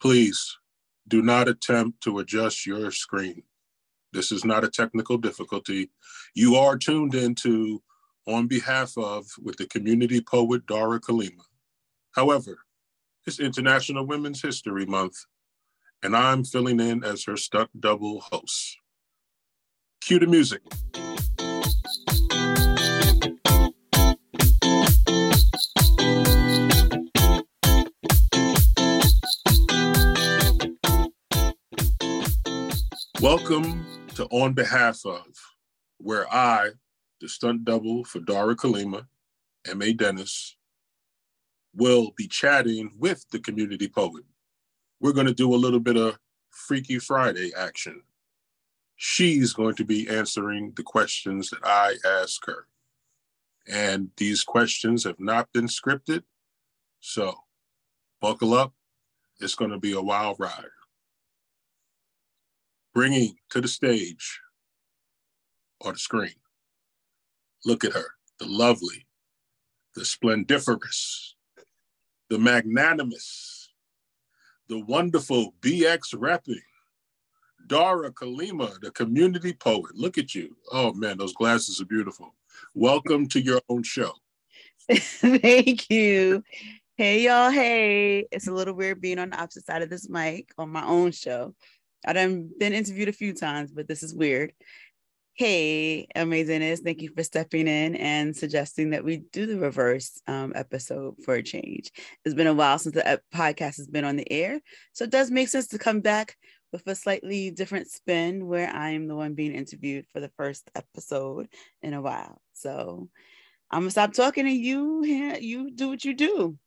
Please do not attempt to adjust your screen. This is not a technical difficulty. You are tuned into on behalf of with the community poet Dara Kalima. However, it's International Women's History Month, and I'm filling in as her stunt double host. Cue the music. Welcome to On Behalf of, where I, the stunt double for Dara Kalima, M.A. Dennis, will be chatting with the community poet. We're going to do a little bit of Freaky Friday action. She's going to be answering the questions that I ask her. And these questions have not been scripted. So buckle up. It's going to be a wild ride bringing to the stage or the screen. Look at her, the lovely, the splendiferous, the magnanimous, the wonderful BX rapping, Dara Kalima, the community poet. Look at you. Oh man, those glasses are beautiful. Welcome to your own show. Thank you. Hey y'all, hey. It's a little weird being on the opposite side of this mic on my own show. I've been interviewed a few times, but this is weird. Hey, amazingness! Thank you for stepping in and suggesting that we do the reverse um, episode for a change. It's been a while since the podcast has been on the air, so it does make sense to come back with a slightly different spin where I am the one being interviewed for the first episode in a while. So I'm gonna stop talking to you. You do what you do.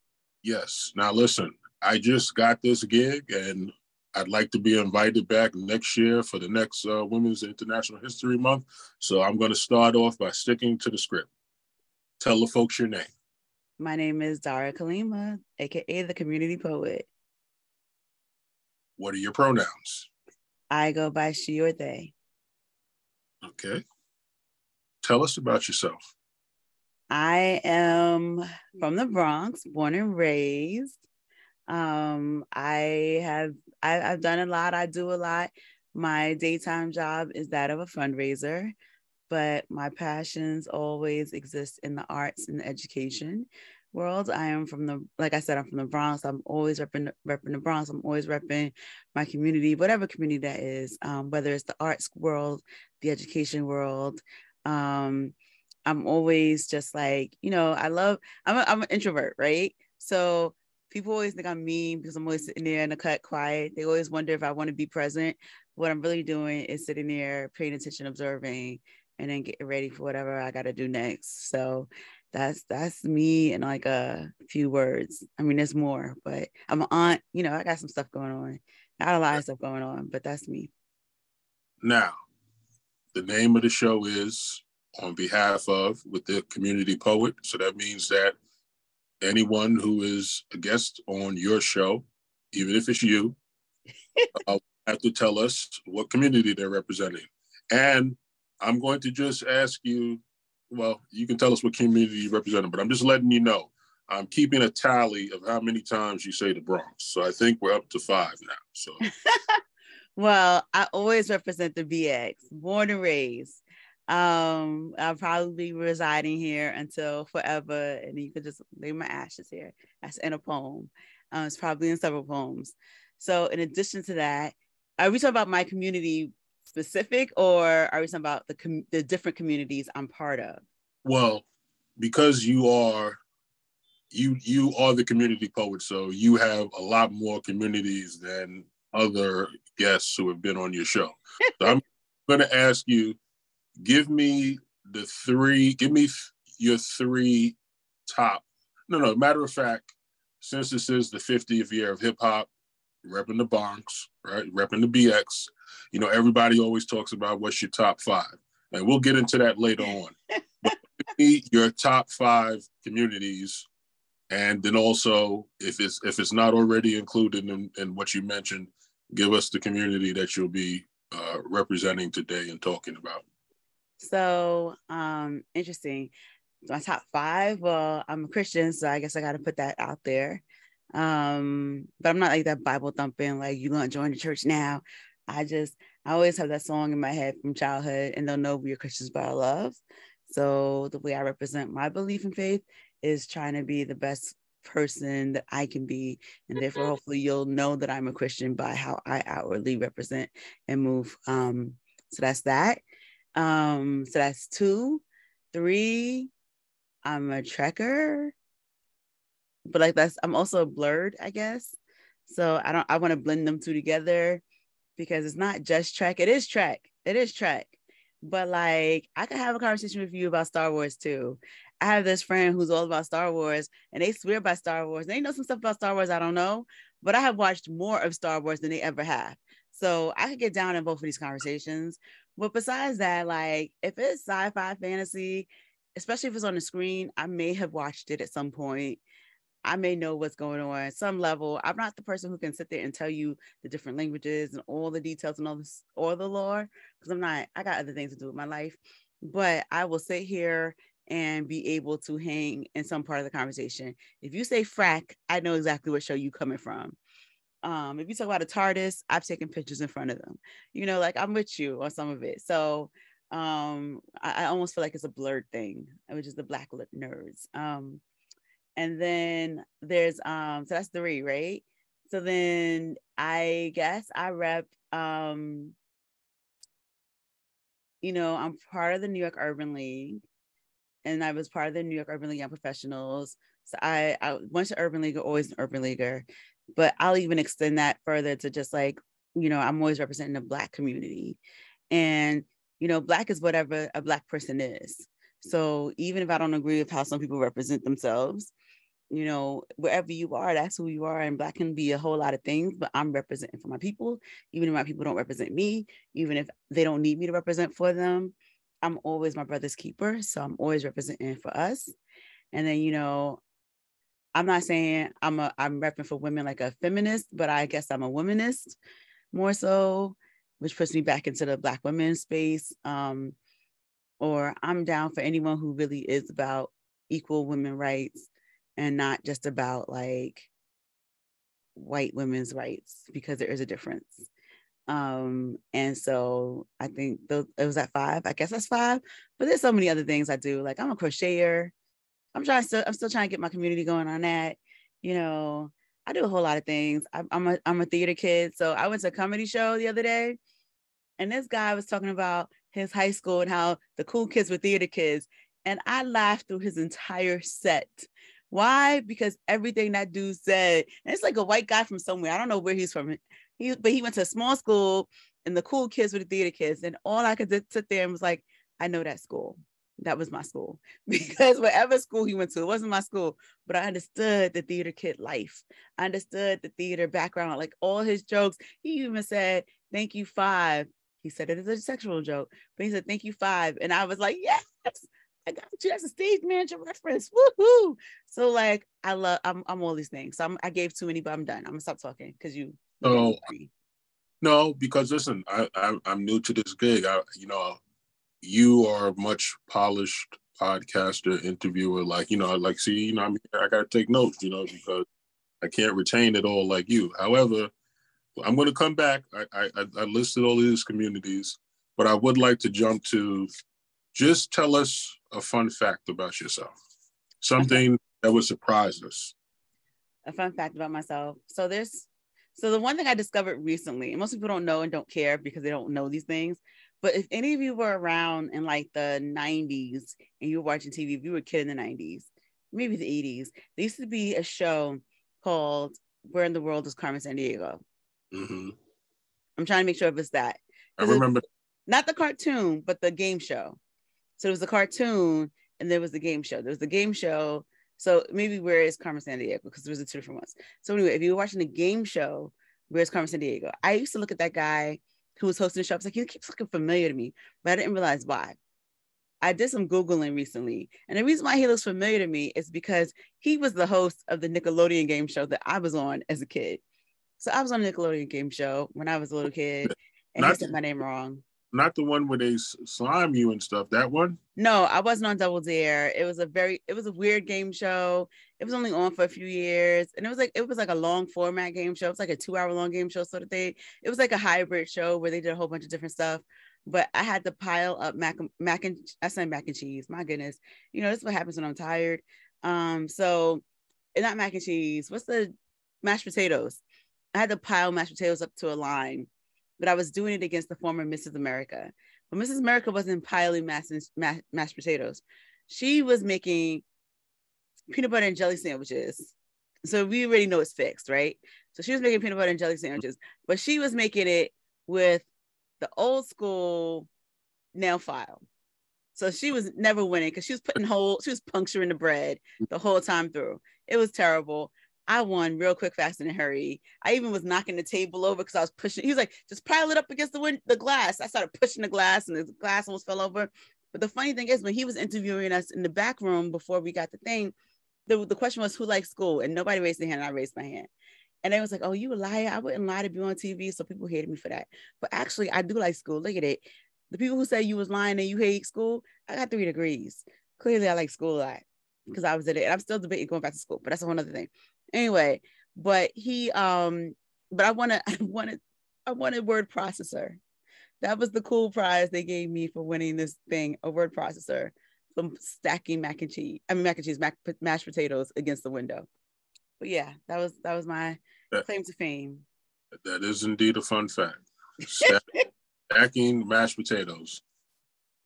Yes. Now listen, I just got this gig and I'd like to be invited back next year for the next uh, Women's International History Month. So I'm going to start off by sticking to the script. Tell the folks your name. My name is Dara Kalima, aka the community poet. What are your pronouns? I go by she or they. Okay. Tell us about yourself. I am from the Bronx, born and raised. Um, I have I, have done a lot. I do a lot. My daytime job is that of a fundraiser, but my passions always exist in the arts and the education world. I am from the, like I said, I'm from the Bronx. I'm always repping, repping the Bronx. I'm always repping my community, whatever community that is, um, whether it's the arts world, the education world. Um, I'm always just like, you know, I love, I'm, a, I'm an introvert, right? So people always think I'm mean because I'm always sitting there in the cut quiet. They always wonder if I want to be present. What I'm really doing is sitting there, paying attention, observing, and then getting ready for whatever I got to do next. So that's that's me in like a few words. I mean, there's more, but I'm an aunt. You know, I got some stuff going on. Not a lot of stuff going on, but that's me. Now, the name of the show is on behalf of with the community poet. So that means that anyone who is a guest on your show, even if it's you, uh, have to tell us what community they're representing. And I'm going to just ask you, well, you can tell us what community you represent, but I'm just letting you know. I'm keeping a tally of how many times you say the Bronx. So I think we're up to five now. So well, I always represent the BX, born and raised. Um, I'll probably be residing here until forever, and you could just lay my ashes here. That's in a poem. Um, it's probably in several poems. So, in addition to that, are we talking about my community specific, or are we talking about the com- the different communities I'm part of? Well, because you are you you are the community poet, so you have a lot more communities than other guests who have been on your show. So I'm going to ask you give me the three, give me your three top. No, no, matter of fact, since this is the 50th year of hip hop, repping the Bronx, right? Repping the BX, you know, everybody always talks about what's your top five. And we'll get into that later on. but your top five communities and then also if it's if it's not already included in, in what you mentioned give us the community that you'll be uh, representing today and talking about so um, interesting. My top five. Well, I'm a Christian, so I guess I got to put that out there. Um, but I'm not like that Bible thumping, like you're gonna join the church now. I just I always have that song in my head from childhood, and they'll know we are Christians by our love. So the way I represent my belief and faith is trying to be the best person that I can be. And therefore, hopefully, you'll know that I'm a Christian by how I outwardly represent and move. Um, so that's that. Um, so that's two. Three, I'm a trekker. But like that's I'm also blerd, I guess. So I don't I want to blend them two together because it's not just Trek. It is Trek. It is Trek. But like I could have a conversation with you about Star Wars too. I have this friend who's all about Star Wars and they swear by Star Wars. They know some stuff about Star Wars I don't know, but I have watched more of Star Wars than they ever have. So I could get down in both of these conversations. But besides that, like if it's sci-fi fantasy, especially if it's on the screen, I may have watched it at some point. I may know what's going on at some level. I'm not the person who can sit there and tell you the different languages and all the details and all this or the lore because I'm not. I got other things to do with my life. But I will sit here and be able to hang in some part of the conversation. If you say frak, I know exactly what show you coming from. Um, if you talk about a TARDIS, I've taken pictures in front of them. You know, like I'm with you on some of it. So um, I, I almost feel like it's a blerd thing, which is the black lip nerds. Um, and then there's um, so that's three, right? So then I guess I rep um, you know, I'm part of the New York Urban League and I was part of the New York Urban League Young Professionals. So I, I went to Urban League, always an Urban Leaguer, but I'll even extend that further to just like, you know, I'm always representing the Black community. And, you know, Black is whatever a Black person is. So even if I don't agree with how some people represent themselves, you know, wherever you are, that's who you are. And Black can be a whole lot of things, but I'm representing for my people, even if my people don't represent me, even if they don't need me to represent for them I'm always my brother's keeper. So I'm always representing for us. And then, you know, I'm not saying I'm a I'm repping for women like a feminist, but I guess I'm a womanist more so, which puts me back into the black women space. Um, or I'm down for anyone who really is about equal women rights and not just about like white women's rights because there is a difference. Um, and so I think those, it was at five. I guess that's five. But there's so many other things I do. Like I'm a crocheter. I'm trying to. I'm still trying to get my community going on that. You know, I do a whole lot of things. I'm a I'm a theater kid. So I went to a comedy show the other day, and this guy was talking about his high school and how the cool kids were theater kids, and I laughed through his entire set. Why? Because everything that dude said, and it's like a white guy from somewhere. I don't know where he's from. He, but he went to a small school, and the cool kids were the theater kids. And all I could sit there and was like, I know that school. That was my school because whatever school he went to, it wasn't my school, but I understood the theater kid life. I understood the theater background, like all his jokes. He even said, Thank you, five. He said it as a sexual joke, but he said, Thank you, five. And I was like, Yes, I got you. That's a stage manager reference. Woohoo. So, like, I love, I'm, I'm all these things. So, I'm, I gave too many, but I'm done. I'm gonna stop talking because you so, no, because listen, I, I am new to this gig. I you know, you are a much polished podcaster, interviewer. Like you know, like see, you know, I, mean, I got to take notes, you know, because I can't retain it all like you. However, I'm going to come back. I, I I listed all these communities, but I would like to jump to just tell us a fun fact about yourself, something that would surprise us. A fun fact about myself. So there's so the one thing I discovered recently, and most people don't know and don't care because they don't know these things, but if any of you were around in like the 90s and you were watching TV, if you were a kid in the 90s, maybe the 80s, there used to be a show called Where in the World is Carmen Sandiego? Mm-hmm. I'm trying to make sure if it's that. I remember. Not the cartoon, but the game show. So it was the cartoon and there was the game show. There was the game show so maybe where is Carmen Sandiego? Because there was a two different ones. So anyway, if you were watching the game show, where's Carmen Sandiego? I used to look at that guy who was hosting the show. I was like, he keeps looking familiar to me, but I didn't realize why. I did some Googling recently. And the reason why he looks familiar to me is because he was the host of the Nickelodeon game show that I was on as a kid. So I was on a Nickelodeon game show when I was a little kid, and Not- he said my name wrong. not the one where they slime you and stuff. That one? No, I wasn't on Double Dare. It was a very, it was a weird game show. It was only on for a few years, and it was like it was like a long format game show. It was like a two hour long game show sort of thing. It was like a hybrid show where they did a whole bunch of different stuff. But I had to pile up mac mac and I said mac and cheese. My goodness, you know this is what happens when I'm tired. Um, so not mac and cheese. What's the mashed potatoes? I had to pile mashed potatoes up to a line but I was doing it against the former Mrs. America. But Mrs. America wasn't piling mashed, mashed potatoes. She was making peanut butter and jelly sandwiches. So we already know it's fixed, right? So she was making peanut butter and jelly sandwiches, but she was making it with the old school nail file. So she was never winning because she was putting whole, she was puncturing the bread the whole time through. It was terrible. I won real quick, fast, and in a hurry. I even was knocking the table over because I was pushing. He was like, just pile it up against the wind, the glass. I started pushing the glass, and the glass almost fell over. But the funny thing is, when he was interviewing us in the back room before we got the thing, the, the question was, who likes school? And nobody raised their hand. And I raised my hand. And they was like, oh, you a liar. I wouldn't lie to be on TV. So people hated me for that. But actually, I do like school. Look at it. The people who say you was lying and you hate school, I got three degrees. Clearly, I like school a lot because I was in it. And I'm still debating going back to school, but that's a whole other thing. Anyway, but he um, but I wanted I wanted I wanted word processor. That was the cool prize they gave me for winning this thing, a word processor from stacking mac and cheese. I mean mac and cheese, mac, mashed potatoes against the window. But yeah, that was that was my that, claim to fame. That is indeed a fun fact. Stacking mashed potatoes.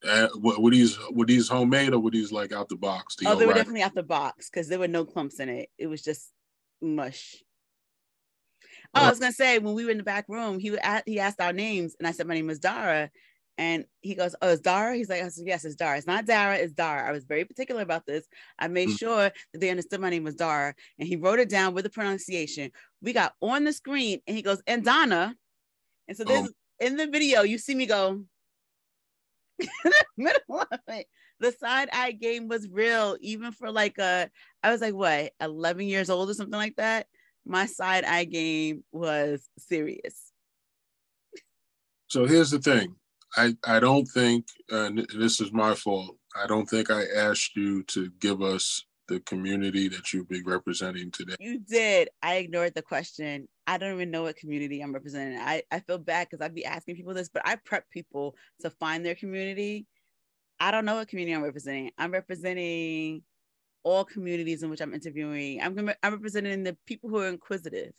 Uh, were these were these homemade or were these like out the box? The oh, they were definitely out the box because there were no clumps in it. It was just mush. Oh, I was gonna say when we were in the back room, he he asked our names, and I said my name is Dara, and he goes, "Oh, it's Dara." He's like, I said, "Yes, it's Dara. It's not Dara. It's Dara." I was very particular about this. I made mm-hmm. sure that they understood my name was Dara, and he wrote it down with the pronunciation. We got on the screen, and he goes, "And Donna," and so this oh. in the video, you see me go. middle of it the side eye game was real, even for like a, I was like, what, 11 years old or something like that. My side eye game was serious. So here's the thing. I, I don't think, uh, and this is my fault. I don't think I asked you to give us the community that you'll be representing today. You did. I ignored the question. I don't even know what community I'm representing. I, I feel bad because I'd be asking people this, but I prep people to find their community. I don't know what community I'm representing. I'm representing all communities in which I'm interviewing. I'm, I'm representing the people who are inquisitive.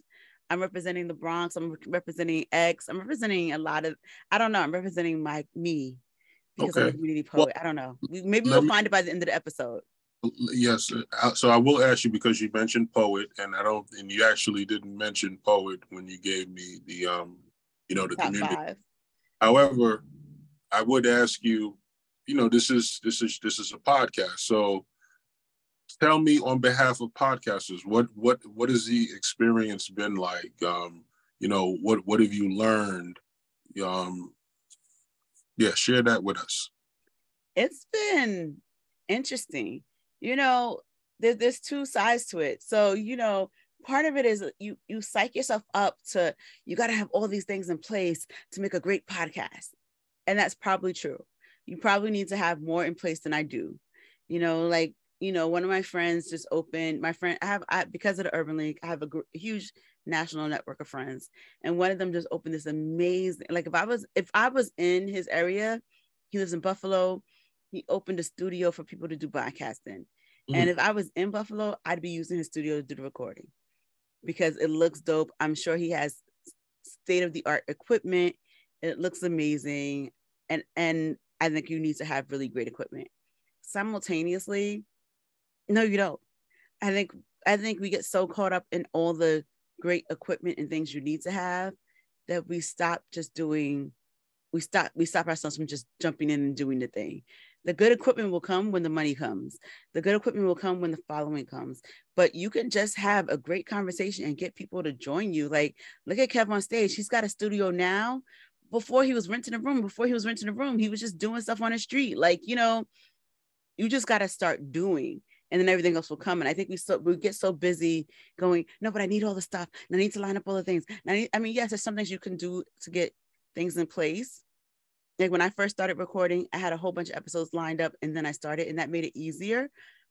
I'm representing the Bronx. I'm representing X. I'm representing a lot of, I don't know, I'm representing my me because okay. I'm a community poet. Well, I don't know. Maybe we'll me, find it by the end of the episode. Yes. Uh, so I will ask you because you mentioned poet and I don't, and you actually didn't mention poet when you gave me the, um, you know, the Top community. Five. However, I would ask you you know this is this is this is a podcast so tell me on behalf of podcasters what what what has the experience been like? Um you know what what have you learned? Um yeah share that with us. It's been interesting. You know there, there's two sides to it. So you know part of it is you you psych yourself up to you got to have all these things in place to make a great podcast. And that's probably true. You probably need to have more in place than I do. You know, like, you know, one of my friends just opened, my friend, I have, I, because of the Urban League, I have a, gr- huge national network of friends. And one of them just opened this amazing, like if I was, if I was in his area, he lives in Buffalo, he opened a studio for people to do podcasting. Mm-hmm. And if I was in Buffalo, I'd be using his studio to do the recording because it looks dope. I'm sure he has state of the art equipment. It looks amazing. And and I think you need to have really great equipment. Simultaneously, no, you don't. I think I think we get so caught up in all the great equipment and things you need to have that we stop just doing we stop we stop ourselves from just jumping in and doing the thing. The good equipment will come when the money comes. The good equipment will come when the following comes. But you can just have a great conversation and get people to join you. Like, look at Kev on stage. He's got a studio now before he was renting a room, before he was renting a room, he was just doing stuff on the street. Like, you know, you just got to start doing and then everything else will come. And I think we so we get so busy going, no, but I need all the stuff. And I need to line up all the things. I, need, I mean, yes, there's some things you can do to get things in place, like when I first started recording, I had a whole bunch of episodes lined up and then I started and that made it easier.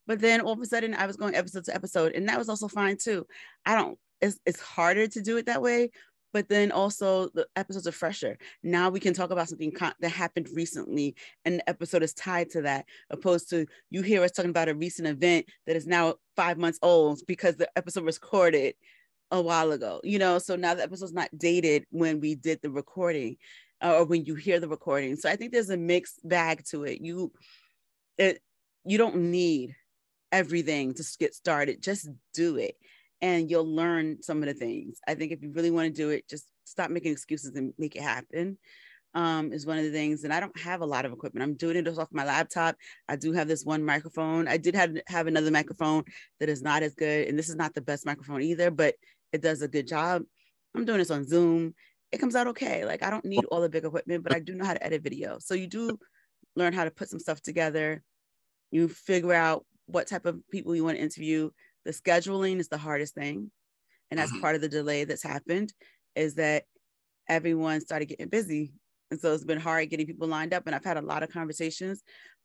But then all of a sudden I was going episode to episode and that was also fine too. I don't, it's, it's harder to do it that way, but then also the episodes are fresher. Now we can talk about something that happened recently and the episode is tied to that, opposed to you hear us talking about a recent event that is now five months old because the episode was recorded a while ago, you know. So now the episode's not dated when we did the recording uh, or when you hear the recording. So I think there's a mixed bag to it. You it you don't need everything to get started. Just do it and you'll learn some of the things. I think if you really want to do it, just stop making excuses and make it happen. Um, is one of the things. And I don't have a lot of equipment. I'm doing it off my laptop. I do have this one microphone. I did have have another microphone that is not as good, and this is not the best microphone either, but it does a good job. I'm doing this on Zoom. It comes out okay. Like I don't need all the big equipment, but I do know how to edit video. So you do learn how to put some stuff together. You figure out what type of people you want to interview the scheduling is the hardest thing and that's mm-hmm. part of the delay that's happened is that everyone started getting busy and so it's been hard getting people lined up and i've had a lot of conversations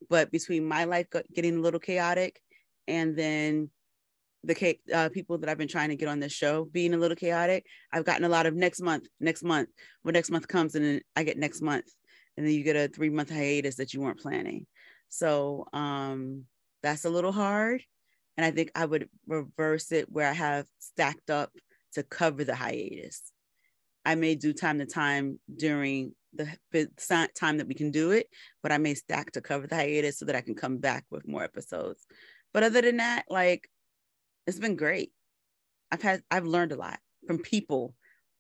but between my life getting a little chaotic and then the uh, people that i've been trying to get on this show being a little chaotic i've gotten a lot of next month next month when next month comes and then i get next month and then you get a three month hiatus that you weren't planning so um that's a little hard and I think I would reverse it where I have stacked up to cover the hiatus. I may do time to time during the time that we can do it, but I may stack to cover the hiatus so that I can come back with more episodes. But other than that, like it's been great. I've had I've learned a lot from people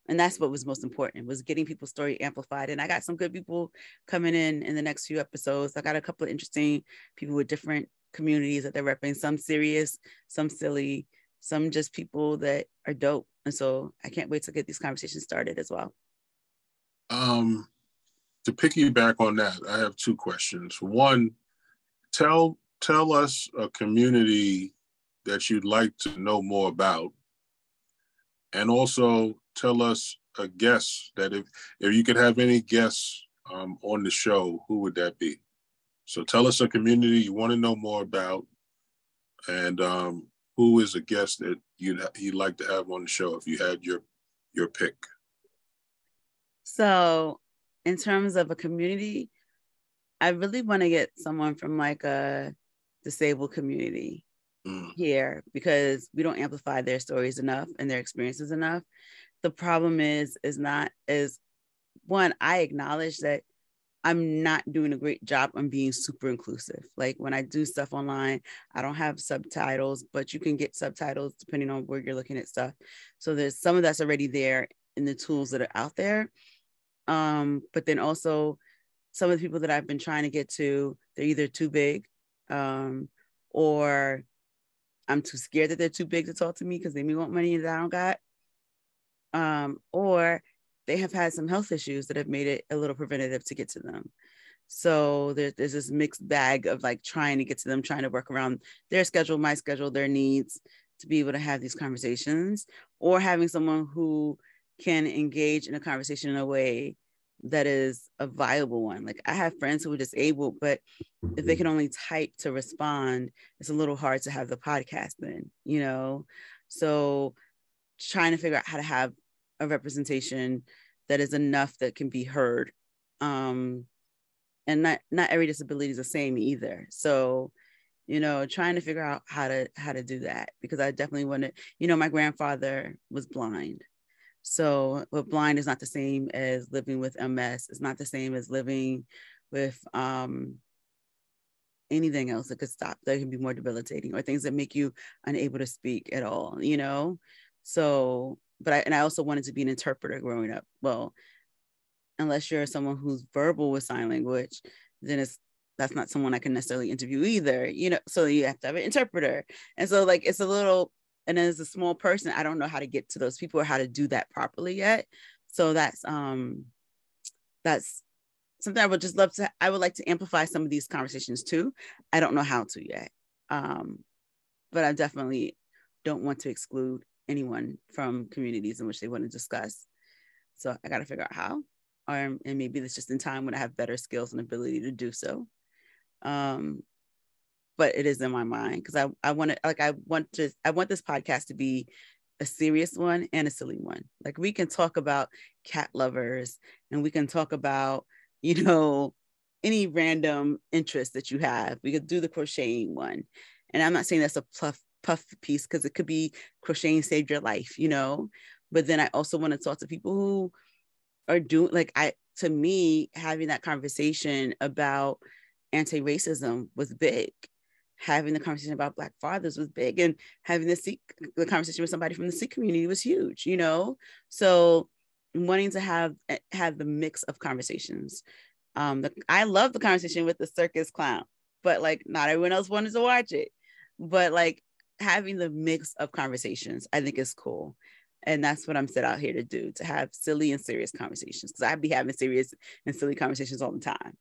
and that's what was most important was getting people's story amplified and i got some good people coming in in the next few episodes i got a couple of interesting people with different communities that they're repping, some serious, some silly, some just people that are dope. And so I can't wait to get these conversations started as well. Um, to piggyback on that, I have two questions. One, tell tell us a community that you'd like to know more about, and also tell us a guest that if if you could have any guests um, on the show, who would that be? So tell us a community you want to know more about, and um, who is a guest that you'd you'd like to have on the show if you had your your pick. So, in terms of a community, I really want to get someone from like a disabled community mm. here because we don't amplify their stories enough and their experiences enough. The problem is is not is one I acknowledge that I'm not doing a great job on being super inclusive. Like when I do stuff online, I don't have subtitles, but you can get subtitles depending on where you're looking at stuff. So there's some of that's already there in the tools that are out there. Um, but then also some of the people that I've been trying to get to, they're either too big um, or I'm too scared that they're too big to talk to me because they may want money that I don't got. Um, or they have had some health issues that have made it a little preventative to get to them. So there's, this mixed bag of like trying to get to them, trying to work around their schedule, my schedule, their needs to be able to have these conversations, or having someone who can engage in a conversation in a way that is a viable one. Like I have friends who are disabled, but if they can only type to respond, it's a little hard to have the podcast then, you know? So trying to figure out how to have a representation that is enough that can be heard. Um, and not not every disability is the same either. So, you know, trying to figure out how to how to do that because I definitely want to. You know, my grandfather was blind, so but blind is not the same as living with MS. It's not the same as living with um, anything else that could stop that can be more debilitating or things that make you unable to speak at all. You know, so but I and I also wanted to be an interpreter growing up. Well, unless you're someone who's verbal with sign language, then it's that's not someone I can necessarily interview either. You know, so you have to have an interpreter. And so like it's a little and as a small person, I don't know how to get to those people or how to do that properly yet. So that's um that's something I would just love to I would like to amplify some of these conversations too. I don't know how to yet. Um but I definitely don't want to exclude anyone from communities in which they want to discuss. So I got to figure out how. um, and maybe it's just in time when I have better skills and ability to do so. Um, but it is in my mind because I, I want to like I want to I want this podcast to be a serious one and a silly one. Like we can talk about cat lovers and we can talk about, you know, any random interest that you have. We could do the crocheting one. And I'm not saying that's a puff piece because it could be crocheting saved your life, you know. But then I also want to talk to people who are doing like I to me having that conversation about anti-racism was big. Having the conversation about black fathers was big and having the Sikh, the conversation with somebody from the Sikh community was huge you know? So wanting to have have the mix of conversations. Um the, i love the conversation with the circus clown but like not everyone else wanted to watch it. But like having the mix of conversations i think is cool and that's what i'm set out here to do to have silly and serious conversations because i'd be having serious and silly conversations all the time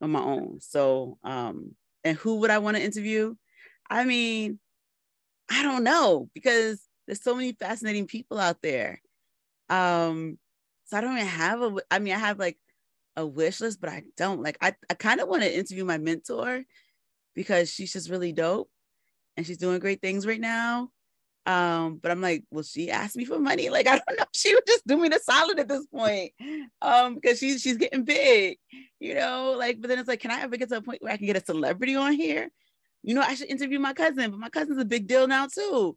on my own so um and who would I want to interview? I mean, I don't know because there's so many fascinating people out there. Um, so I don't even have a I mean, I have like a wish list, but I don't like I, I kind of want to interview my mentor because she's just really dope and she's doing great things right now. Um, but I'm like, will she ask me for money? Like, I don't know. She would just do me the solid at this point. Um, because she's she's getting big, you know, like, but then it's like, can I ever get to a point where I can get a celebrity on here? You know, I should interview my cousin, but my cousin's a big deal now too.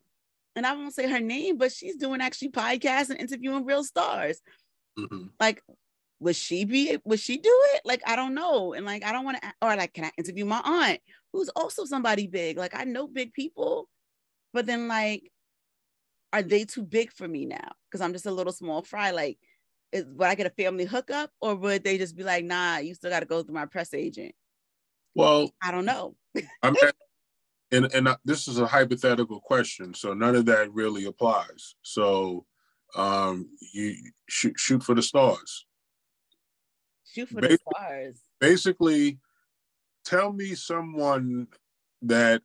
And I won't say her name, but she's doing actually podcasts and interviewing real stars. Mm-hmm. Like, would she be would she do it? Like, I don't know. And like, I don't want to, or like, can I interview my aunt who's also somebody big? Like, I know big people, but then like are they too big for me now? Because I'm just a little small fry. Like, is, would I get a family hookup, or would they just be like, "Nah, you still got to go through my press agent"? Well, I don't know. I mean, and and this is a hypothetical question, so none of that really applies. So, um, you shoot shoot for the stars. Shoot for basically, the stars. Basically, tell me someone that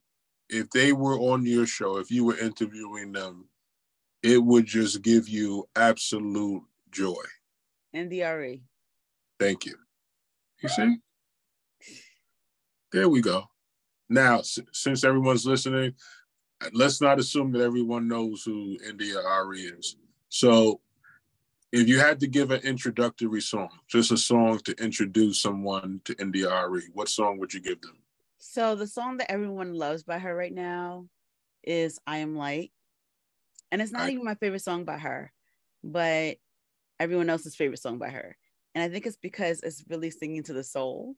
if they were on your show, if you were interviewing them, it would just give you absolute joy. India Arie. Thank you. You see? There we go. Now, since everyone's listening, let's not assume that everyone knows who India Arie is. So, if you had to give an introductory song, just a song to introduce someone to Arie, what song would you give them? So, the song that everyone loves by her right now is I Am Light. And it's not I, even my favorite song by her, but everyone else's favorite song by her. And I think it's because it's really singing to the soul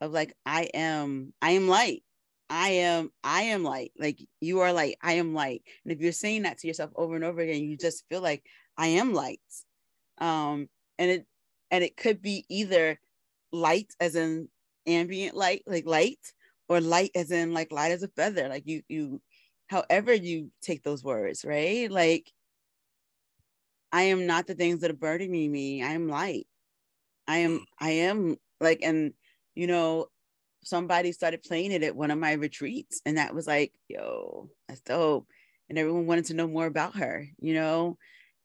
of like, I am, I am light. I am, I am light. Like you are light. I am light. And if you're saying that to yourself over and over again, you just feel like I am light. Um, and it and it could be either light as in ambient light, like light, or light as in like light as a feather. Like you you however you take those words, right? Like, I am not the things that are burdening me. I am light. I am, I am like, and you know, somebody started playing it at one of my retreats, and that was like, yo, that's dope. And everyone wanted to know more about her, you know?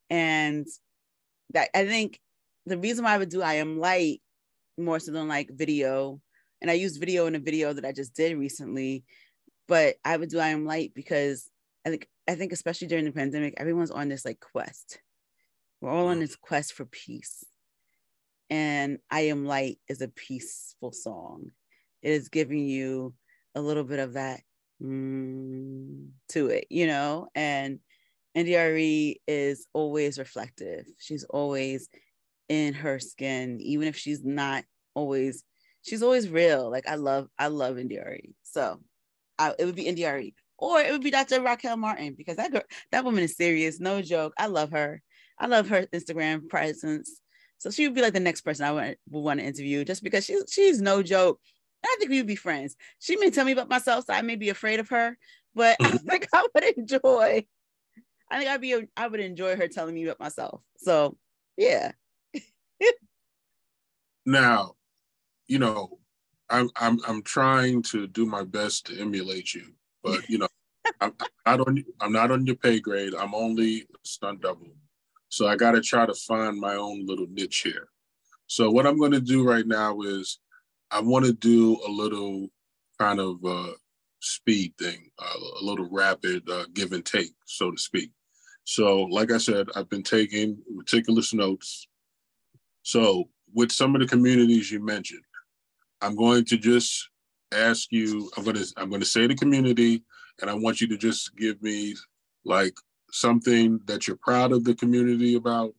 And that I think the reason why I would do I am light more so than like video, and I used video in a video that I just did recently but I would do I am light because I think I think especially during the pandemic, everyone's on this like quest. We're all on this quest for peace. And I am light is a peaceful song. It is giving you a little bit of that mm, to it, you know, and India Arie is always reflective. She's always in her skin, even if she's not always, she's always real. Like I love, I love India Arie. So I, it would be India Arie or it would be Dr. Raquel Martin because that girl, that woman is serious. No joke. I love her. I love her Instagram presence. So she would be like the next person I would, would want to interview just because she's she's no joke. I think we would be friends. She may tell me about myself, so I may be afraid of her, but I think I would enjoy. I think I'd be I would enjoy her telling me about myself. So yeah. now, you know, I'm I'm I'm trying to do my best to emulate you, but you know, I'm, I'm not on I'm not on your pay grade. I'm only stunt double, so I got to try to find my own little niche here. So what I'm going to do right now is I want to do a little kind of uh, speed thing, uh, a little rapid uh, give and take, so to speak. So, like I said, I've been taking meticulous notes. So, with some of the communities you mentioned, I'm going to just ask you. I'm going to I'm going to say the community, and I want you to just give me like something that you're proud of the community about,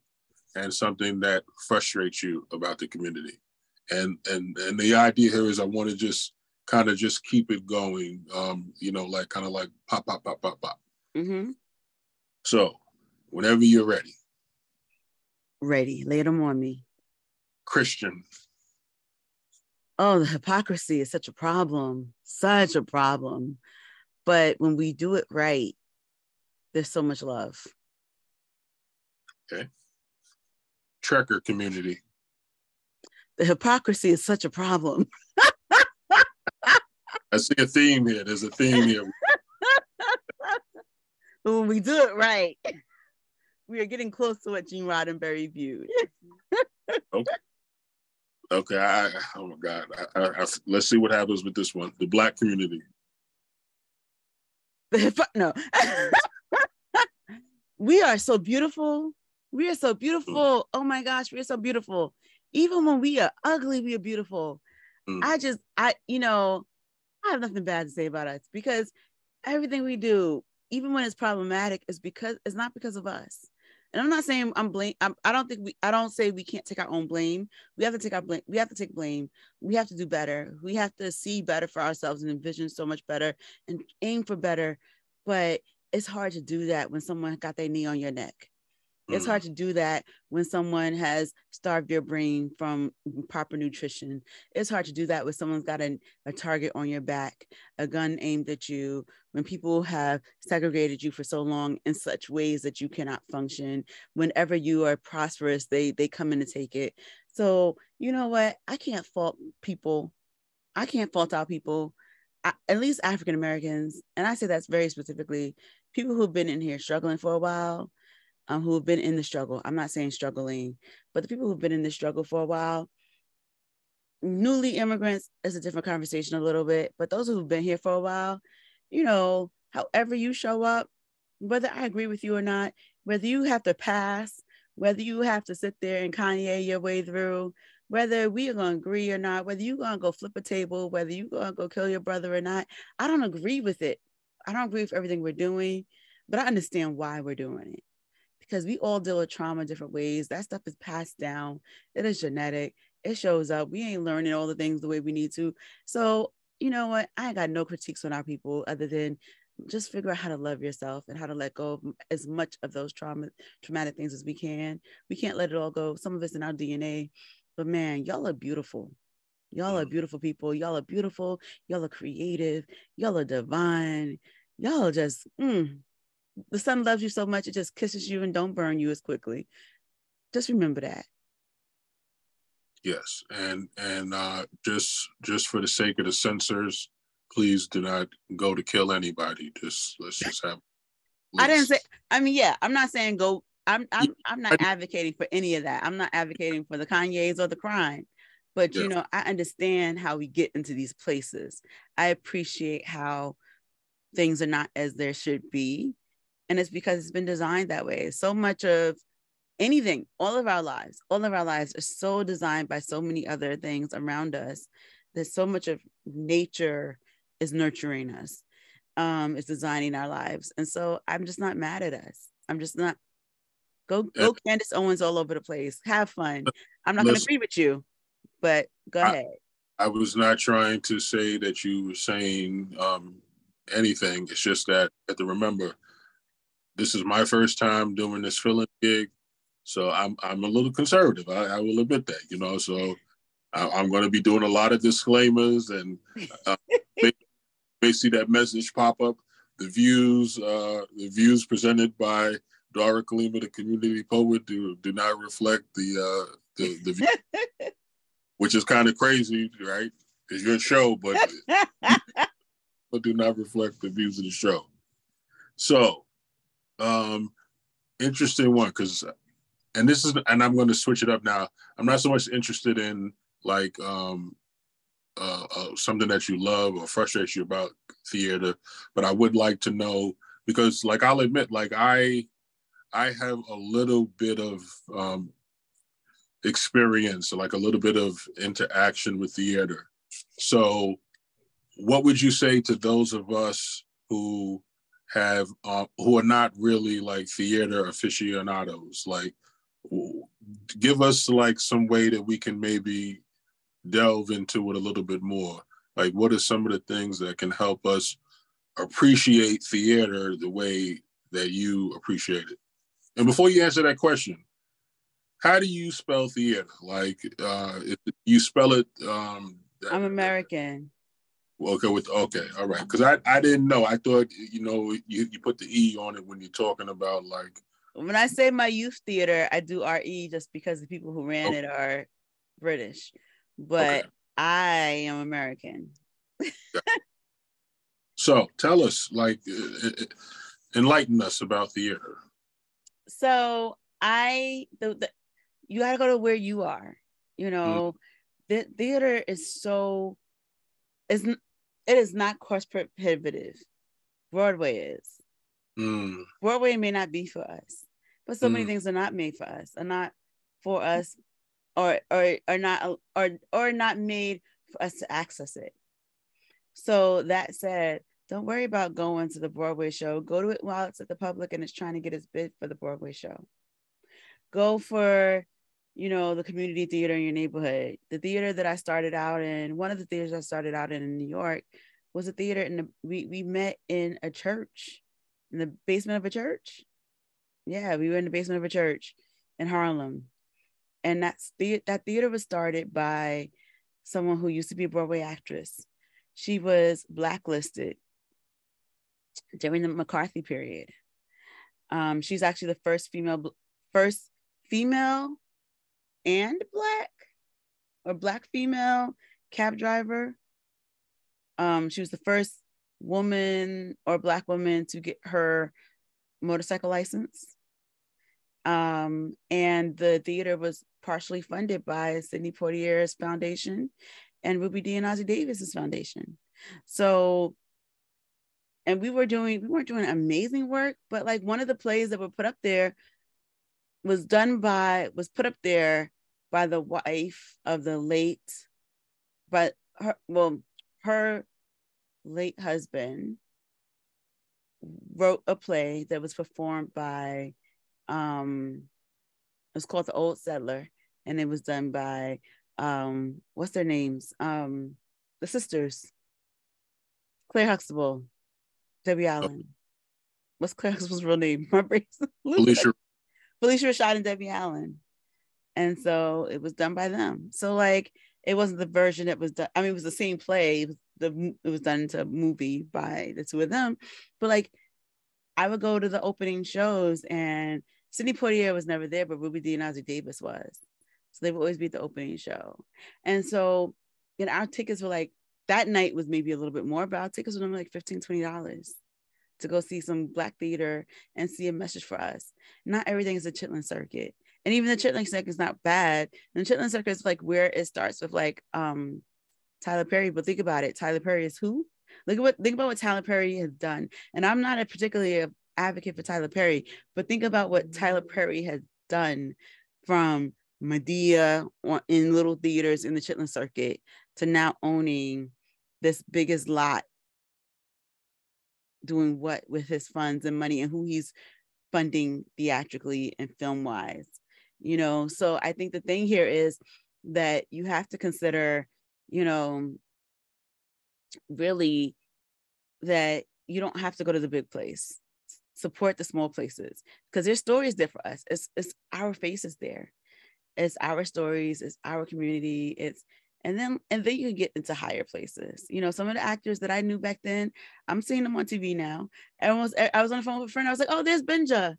and something that frustrates you about the community. And and and the idea here is I want to just kind of just keep it going. Um, you know, like kind of like pop, pop, pop, pop, pop. Mm-hmm. So, whenever you're ready. Ready. Lay them on me. Christian. Oh, the hypocrisy is such a problem, such a problem. But when we do it right, there's so much love. Okay. Trekker community. The hypocrisy is such a problem. I see a theme here. There's a theme here. but when we do it right, we are getting close to what Gene Roddenberry viewed. okay. Okay. I, oh my God. I, I, let's see what happens with this one. The black community. No. we are so beautiful. We are so beautiful. Mm. Oh my gosh, we are so beautiful. Even when we are ugly, we are beautiful. Mm. I just, I, you know, I have nothing bad to say about us because everything we do, even when it's problematic, is because it's not because of us. And I'm not saying I'm blame. I'm, I don't think we. I don't say we can't take our own blame. We have to take our blame. We have to take blame. We have to do better. We have to see better for ourselves and envision so much better and aim for better. But it's hard to do that when someone got their knee on your neck. It's hard mm. to do that when someone has starved your brain from proper nutrition. It's hard to do that when someone's got a, a target on your back, a gun aimed at you, when people have segregated you for so long in such ways that you cannot function. Whenever you are prosperous, they they come in to take it. So you know what? I can't fault people. I can't fault our people. At least African Americans, and I say that's very specifically people who've been in here struggling for a while um, who have been in the struggle. I'm not saying struggling, but the people who've been in the struggle for a while, newly immigrants is a different conversation a little bit, but those who've been here for a while, you know, however you show up, whether I agree with you or not, whether you have to pass, whether you have to sit there and Kanye your way through, whether we are going to agree or not, whether you're going to go flip a table, whether you're going to go kill your brother or not, I don't agree with it. I don't agree with everything we're doing, but I understand why we're doing it because we all deal with trauma different ways. That stuff is passed down. It is genetic. It shows up. We ain't learning all the things the way we need to. So, you know what? I ain't got no critiques on our people other than just figure out how to love yourself and how to let go of as much of those trauma traumatic things as we can. We can't let it all go. Some of it's in our DNA. But man, y'all are beautiful. Y'all are mm. beautiful people. Y'all are beautiful. Y'all are creative. Y'all are divine. Y'all are just mm, the sun loves you so much it just kisses you and don't burn you as quickly. Just remember that. Yes and and uh just just for the sake of the censors please do not go to kill anybody. Just let's just have i didn't say i mean yeah i'm not saying go i'm i'm, I'm not advocating for any of that. I'm not advocating for the kanyes or the crime. But you know i understand how we get into these places. I appreciate how things are not as there should be and it's because it's been designed that way. So much of anything, all of our lives, all of our lives are so designed by so many other things around us that so much of nature is nurturing us, um, is designing our lives. And so I'm just not mad at us. I'm just not go go Candace Owens all over the place. Have fun. I'm not gonna agree with you, but go I, ahead. I was not trying to say that you were saying um anything. It's just that at the remember this is my first time doing this filling gig, so I'm I'm a little conservative. I, I will admit that, you know. So I, am going to be doing a lot of disclaimers, and uh, see that message pop up. The views, uh, the views presented by Dara Kalima, the community poet, do do not reflect the uh, the the view, which is kind of crazy, right? It's your show, but but do not reflect the views of the show. So um, interesting one because and this is and I'm going to switch it up now. I'm not so much interested in like um uh, uh, something that you love or frustrates you about theater, but I would like to know because, like, I'll admit, like I, I have a little bit of um, experience, like a little bit of interaction with theater. So, what would you say to those of us who have uh, who are not really like theater aficionados? Like, give us like some way that we can maybe delve into it a little bit more. Like, what are some of the things that can help us appreciate theater the way that you appreciate it? And before you answer that question, how do you spell theater? Like, uh, if you spell it. Um, I'm American. Okay, with okay, all right. Because I I didn't know. I thought you know you you put the e on it when you're talking about like. When I say my youth theater, I do re just because the people who ran okay. it are British but okay. I am American. so tell us, like, uh, uh, uh, enlighten us about theater. So I, the, the you got to go to where you are. You know, mm. the theater is so, is it is not cost prohibitive. Broadway is. Mm. Broadway may not be for us, but so mm. many things are not made for us, are not for us or or are not or or not made for us to access it. So that said, don't worry about going to the Broadway show. Go to it while it's at the public and it's trying to get its bid for the Broadway show. Go for, you know, the community theater in your neighborhood. The theater that I started out in, one of the theaters I started out in in New York was a theater in the we we met in a church, in the basement of a church. Yeah, we were in the basement of a church in Harlem and that's the, that theater was started by someone who used to be a Broadway actress. She was blacklisted during the McCarthy period. Um, she's actually the first female, first female and black or black female cab driver. Um, she was the first woman or black woman to get her motorcycle license. Um, and the theater was partially funded by Sidney Poitier's foundation and Ruby Dee and Ossie Davis's foundation. So, and we were doing, we weren't doing amazing work, but like one of the plays that were put up there was done by, was put up there by the wife of the late, but her, well, her late husband wrote a play that was performed by um it was called The Old Settler, and it was done by um, what's their names? Um, the sisters, Claire Huxtable, Debbie oh. Allen. What's Claire Huxtable's real name? My brain's Phylicia. Phylicia Rashad and Debbie Allen. And so it was done by them. So like it wasn't the version that was done. I mean, it was the same play. It was the it was done into a movie by the two of them. But like I would go to the opening shows and Sidney Poitier was never there, but Ruby Dee and Ossie Davis was. So they would always be at the opening show. And so, you know, our tickets were like, that night was maybe a little bit more, but our tickets were like $15, $20 to go see some Black theater and see a message for us. Not everything is a Chitlin circuit. And even the Chitlin circuit is not bad. And the Chitlin circuit is like where it starts with like um Tyler Perry. But think about it. Tyler Perry is who? Look at what think about what Tyler Perry has done. And I'm not a particularly a advocate for Tyler Perry, but think about what Tyler Perry has done from Madea in little theaters in the Chitlin circuit to now owning this biggest lot, doing what with his funds and money and who he's funding theatrically and film wise. You know, so I think the thing here is that you have to consider, you know, really that you don't have to go to the big place support the small places because there's stories there for us. It's it's our faces there. It's our stories, it's our community, it's and then and then you get into higher places. You know, some of the actors that I knew back then, I'm seeing them on TV now. Everyone was I was on the phone with a friend. I was like, oh, there's Benja.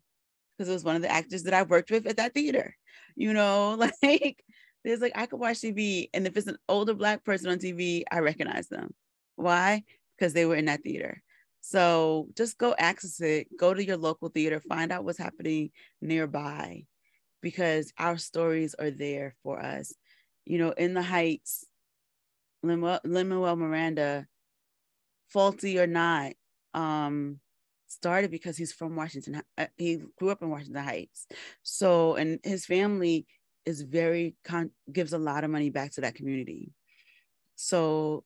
Because it was one of the actors that I worked with at that theater. You know, like there's like I could watch TV and if it's an older black person on TV, I recognize them. Why? Because they were in that theater. So just go access it, go to your local theater, find out what's happening nearby because our stories are there for us. You know, in the Heights, Lin-Manuel Miranda, faulty or not, um, started because he's from Washington. Uh, he grew up in Washington Heights. So, and his family is very, con- gives a lot of money back to that community. So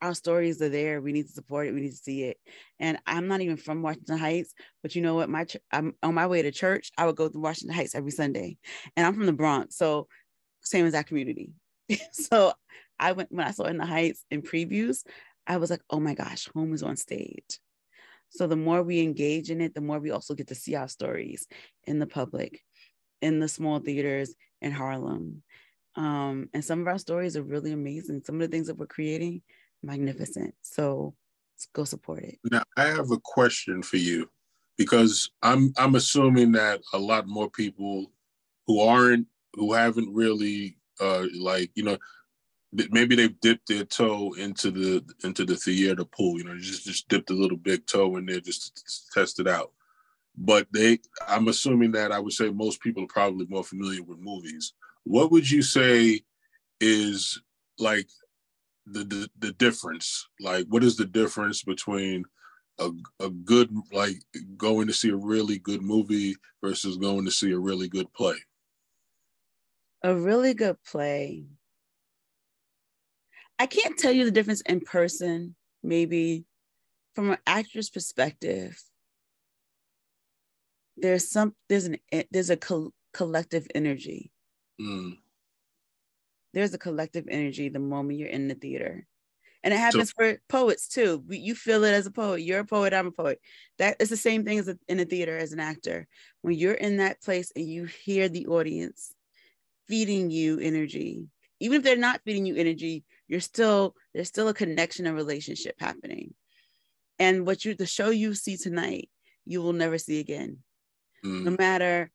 our stories are there. We need to support it. We need to see it. And I'm not even from Washington Heights, but you know what? My ch- I'm on my way to church. I would go to Washington Heights every Sunday, and I'm from the Bronx, so same as that community. so I went when I saw in the Heights in previews. I was like, oh my gosh, home is on stage. So the more we engage in it, the more we also get to see our stories in the public, in the small theaters in Harlem. Um, and some of our stories are really amazing. Some of the things that we're creating magnificent. So let's go support it. Now I have a question for you because I'm I'm assuming that a lot more people who aren't who haven't really uh like you know maybe they've dipped their toe into the into the theater pool you know just just dipped a little big toe in there just to test it out but they i'm assuming that i would say most people are probably more familiar with movies what would you say is like the, the the difference? Like, what is the difference between a a good like going to see a really good movie versus going to see a really good play? A really good play. I can't tell you the difference in person, maybe from an actor's perspective. There's some there's an there's a co- collective energy. Mm there's a collective energy the moment you're in the theater and it happens so, for poets too you feel it as a poet you're a poet i'm a poet that is the same thing as a, in a theater as an actor when you're in that place and you hear the audience feeding you energy even if they're not feeding you energy you're still there's still a connection and relationship happening and what you the show you see tonight you will never see again mm. no matter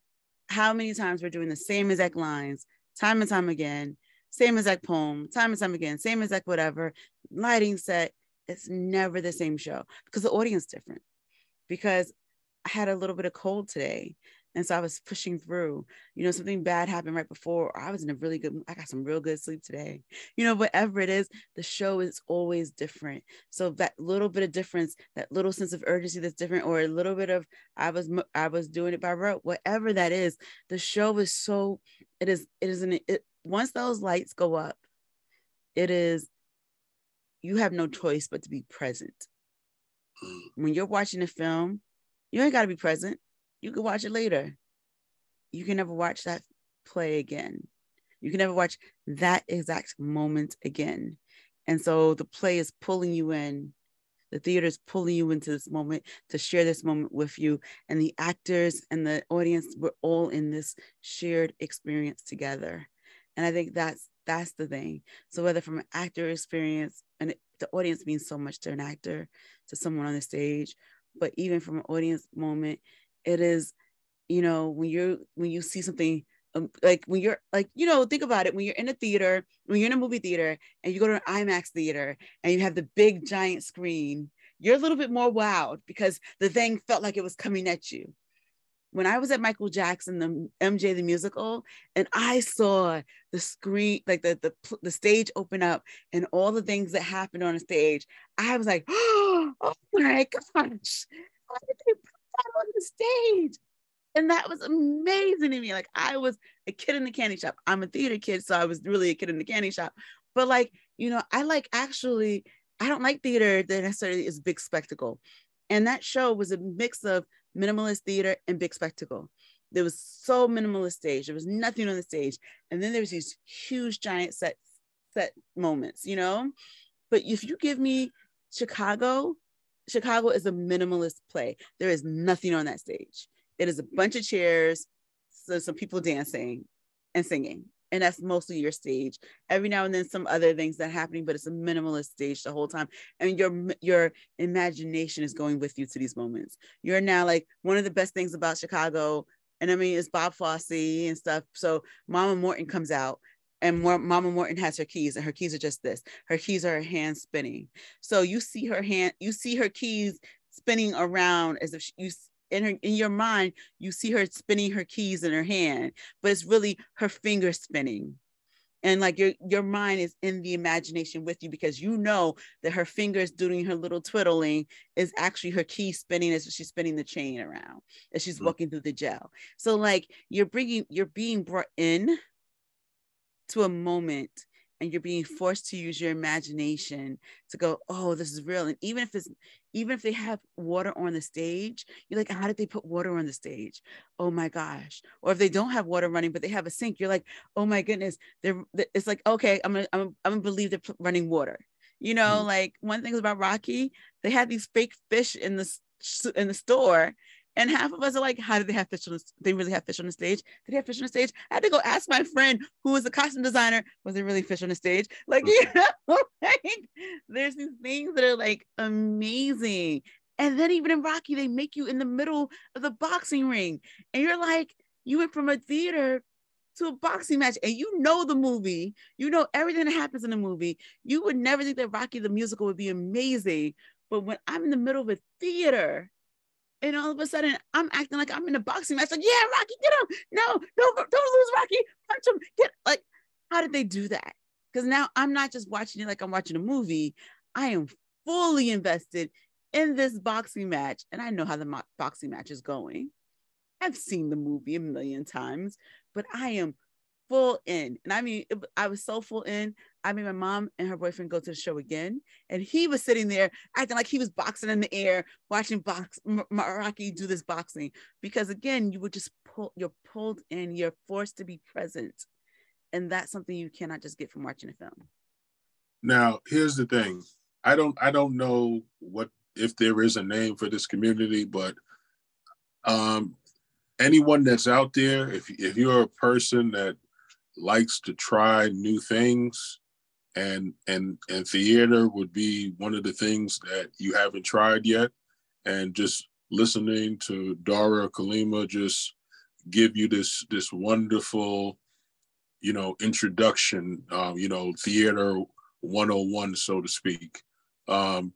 how many times we're doing the same exact lines time and time again same exact poem, time and time again, same exact whatever, lighting set. It's never the same show because the audience different. Because I had a little bit of cold today. And so I was pushing through. You know, something bad happened right before. I was in a really good, I got some real good sleep today. You know, whatever it is, the show is always different. So that little bit of difference, that little sense of urgency that's different, or a little bit of I was I was doing it by rote, whatever that is, the show is so it is it is an it, once those lights go up, it is you have no choice but to be present. Mm. When you're watching a film, you ain't got to be present. You can watch it later. You can never watch that play again. You can never watch that exact moment again. And so the play is pulling you in. The theater is pulling you into this moment to share this moment with you. And the actors and the audience, we're all in this shared experience together. And I think that's that's the thing. So whether from an actor experience, and it, the audience means so much to an actor, to someone on the stage, but even from an audience moment, it is, you know, when you're when you see something um, like when you're like you know think about it when you're in a theater when you're in a movie theater and you go to an imax theater and you have the big giant screen you're a little bit more wowed because the thing felt like it was coming at you. When I was at Michael Jackson, the MJ the musical, and I saw the screen, like the the the stage open up, and all the things that happened on the stage, I was like, oh my gosh, on the stage? And that was amazing to me. Like I was a kid in the candy shop. I'm a theater kid, so I was really a kid in the candy shop. But like, you know, I like actually, I don't like theater that necessarily is big spectacle. And that show was a mix of minimalist theater and big spectacle. There was so minimalist stage. There was nothing on the stage. And then there's these huge giant set set moments, you know? But if you give me Chicago, Chicago is a minimalist play. There is nothing on that stage. It is a bunch of chairs, so some people dancing and singing. And that's mostly your stage. Every now and then some other things that are happening but it's a minimalist stage the whole time. And your your imagination is going with you to these moments. You're now like one of the best things about chicago and i mean it's bob fosse and stuff. So mama morton comes out and Mama Morton has her keys, and her keys are just this. Her keys are her hand spinning. So you see her hand, you see her keys spinning around as if she, you in her in your mind, you see her spinning her keys in her hand, but it's really her finger spinning. And like your your mind is in the imagination with you because you know that her fingers doing her little twiddling is actually her key spinning as she's spinning the chain around as she's mm-hmm. walking through the gel. So like you're bringing you're being brought in to a moment and you're being forced to use your imagination to go oh this is real. And even if it's even if they have water on the stage you're like how did they put water on the stage? Oh my gosh. Or if they don't have water running but they have a sink you're like oh my goodness they're it's like okay i'm gonna i'm, I'm gonna believe they're running water. You know mm-hmm. like one thing is about rocky they had these fake fish in the in the store and half of us are like, how did they have fish on the, they really have fish on the stage? Did they have fish on the stage? I had to go ask my friend who was a costume designer, was there really fish on the stage? Like, you know, like there's these things that are like amazing. And then even in Rocky, they make you in the middle of the boxing ring. And you're like, you went from a theater to a boxing match and you know the movie, you know everything that happens in the movie. You would never think that Rocky the musical would be amazing. But when I'm in the middle of a theater and all of a sudden I'm acting like I'm in a boxing match. Like, yeah, Rocky, get him. No, don't don't lose Rocky. Punch him. Get like, how did they do that? Because now I'm not just watching it like I'm watching a movie. I am fully invested in this boxing match, and I know how the mo- boxing match is going. I've seen the movie a million times, but I am full in. And I mean, it, I was so full in. I made my mom and her boyfriend go to the show again, and he was sitting there acting like he was boxing in the air, watching box Rocky do this boxing. Because again, you were just pull, you're pulled in, you're forced to be present, and that's something you cannot just get from watching a film. Now, here's the thing: I don't, I don't know what if there is a name for this community, but um, anyone that's out there, if if you're a person that likes to try new things and and and theater would be one of the things that you haven't tried yet and just listening to Dara Kalima just give you this this wonderful you know introduction um, you know theater 101 so to speak um,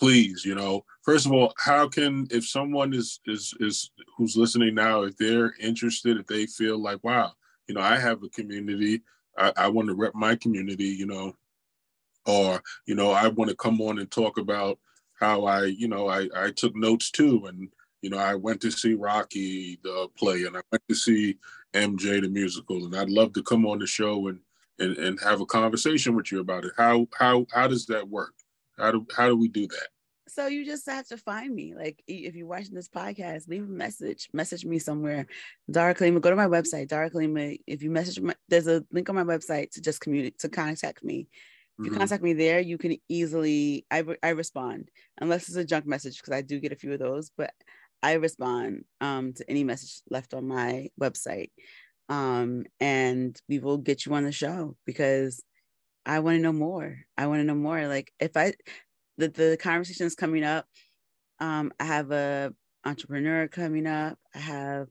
please you know first of all how can if someone is is is who's listening now if they're interested if they feel like wow you know, I have a community. I, I want to rep my community, you know, or, you know, I want to come on and talk about how I, you know, I, I took notes too. And, you know, I went to see Rocky the play and I went to see MJ the musical. And I'd love to come on the show and, and, and have a conversation with you about it. How, how, how does that work? How do, how do we do that? So you just have to find me. Like if you're watching this podcast, leave a message, message me somewhere. Dara Kalima, go to my website, Dara Kalima. If you message my, there's a link on my website to just communicate to contact me. If you mm-hmm. contact me there, you can easily I, I respond unless it's a junk message because I do get a few of those, but I respond um, to any message left on my website. Um, and we will get you on the show because I want to know more. I want to know more. Like if I the, the conversation is coming up. Um, I have a entrepreneur coming up. I have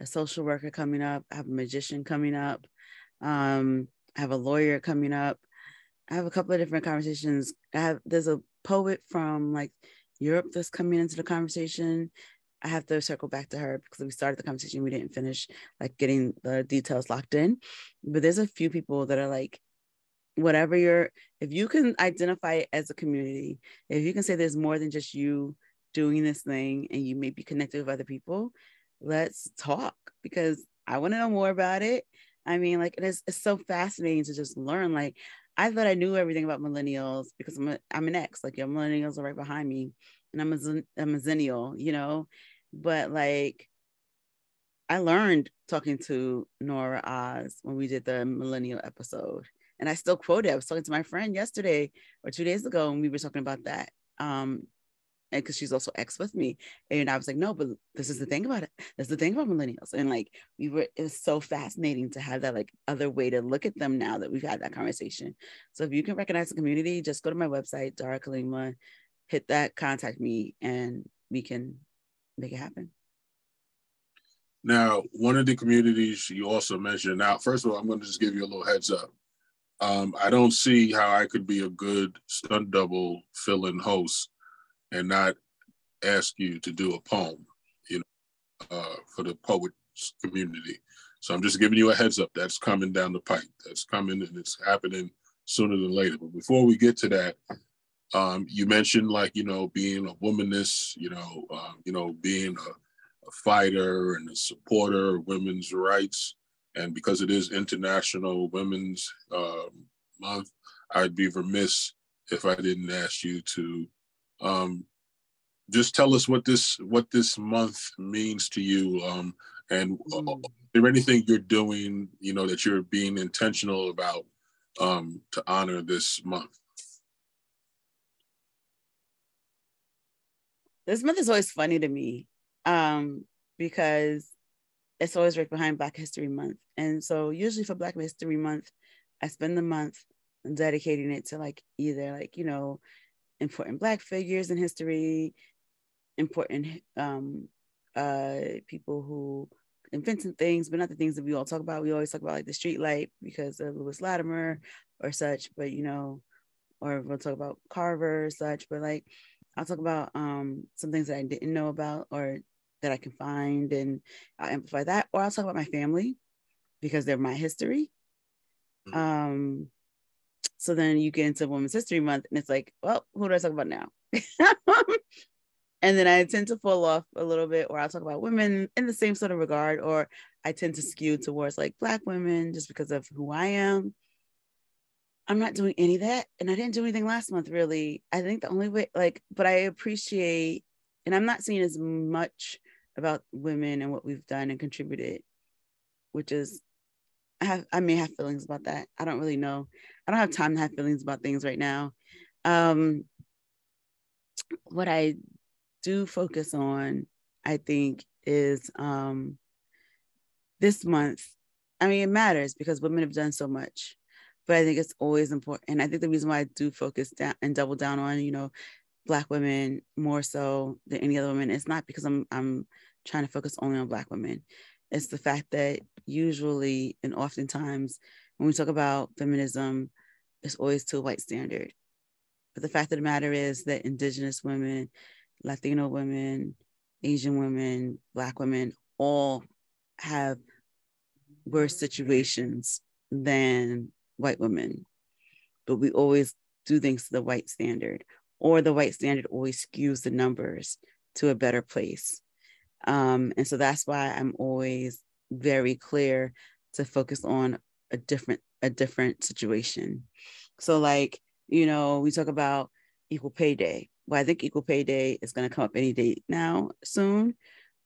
a social worker coming up. I have a magician coming up. Um, I have a lawyer coming up. I have a couple of different conversations. I have there's a poet from like Europe that's coming into the conversation. I have to circle back to her because we started the conversation, we didn't finish like getting the details locked in. But there's a few people that are like whatever you're if you can identify it as a community if you can say there's more than just you doing this thing and you may be connected with other people let's talk because i want to know more about it. I mean like it's, it's so fascinating to just learn. Like i thought i knew everything about millennials because i'm, a, I'm an ex like your millennials are right behind me and i'm a, I'm a xennial you know? But like I learned talking to Nora Oz when we did the millennial episode and I still quote it. I was talking to my friend yesterday or two days ago, and we were talking about that. Um, and because she's also ex with me, and I was like, no, but this is the thing about it. That's the thing about millennials, and like we were, it was so fascinating to have that like other way to look at them now that we've had that conversation. So if you can recognize the community, just go to my website, Dara Kalima, hit that, contact me, and we can make it happen. Now, one of the communities you also mentioned. Now, first of all, I'm going to just give you a little heads up. Um, I don't see how I could be a good stunt double fill-in host and not ask you to do a poem. you uh, for the poets community. So I'm just giving you a heads up. That's coming down the pipe. That's coming and it's happening sooner than later. But before we get to that, um, you mentioned like you know being a womanist, you know, uh, you know being a, a, fighter and a supporter of women's rights, and because it is International Women's uh, Month, I'd be remiss if I didn't ask you to um, just tell us what this what this month means to you, um, and uh, mm. is there anything you're doing, you know, that you're being intentional about um, to honor this month? This month is always funny to me um, because it's always right behind Black History Month. And so usually for Black History Month, I spend the month dedicating it to like either like, you know, important Black figures in history, important um, uh, people who invented things, but not the things that we all talk about. We always talk about like the street light because of Lewis Latimer or such, but you know, or we'll talk about Carver or such, but like I'll talk about um, some things that I didn't know about or that I can find and I'll amplify that. Or I'll talk about my family because they're my history. Mm-hmm. Um, so then you get into Women's History Month and it's like, well, who do I talk about now? and then I tend to fall off a little bit, or I'll talk about women in the same sort of regard, or I tend to skew towards like Black women just because of who I am. I'm not doing any of that. And I didn't do anything last month, really. I think the only way, like, but I appreciate, and I'm not seeing as much about women and what we've done and contributed, which is, I have, I may have feelings about that. I don't really know. I don't have time to have feelings about things right now. Um, what I do focus on, I think, is um, this month. I mean, it matters because women have done so much but I think it's always important. And I think the reason why I do focus down and double down on, you know, black women more so than any other women, it's not because I'm I'm trying to focus only on black women. It's the fact that usually and oftentimes when we talk about feminism, it's always to a white standard. But the fact of the matter is that indigenous women, Latino women, Asian women, black women all have worse situations than white women, but we always do things to the white standard, or the white standard always skews the numbers to a better place. Um, and so that's why I'm always very clear to focus on a different a different situation. So like, you know, we talk about equal pay day. Well, I think equal pay day is going to come up any day now soon,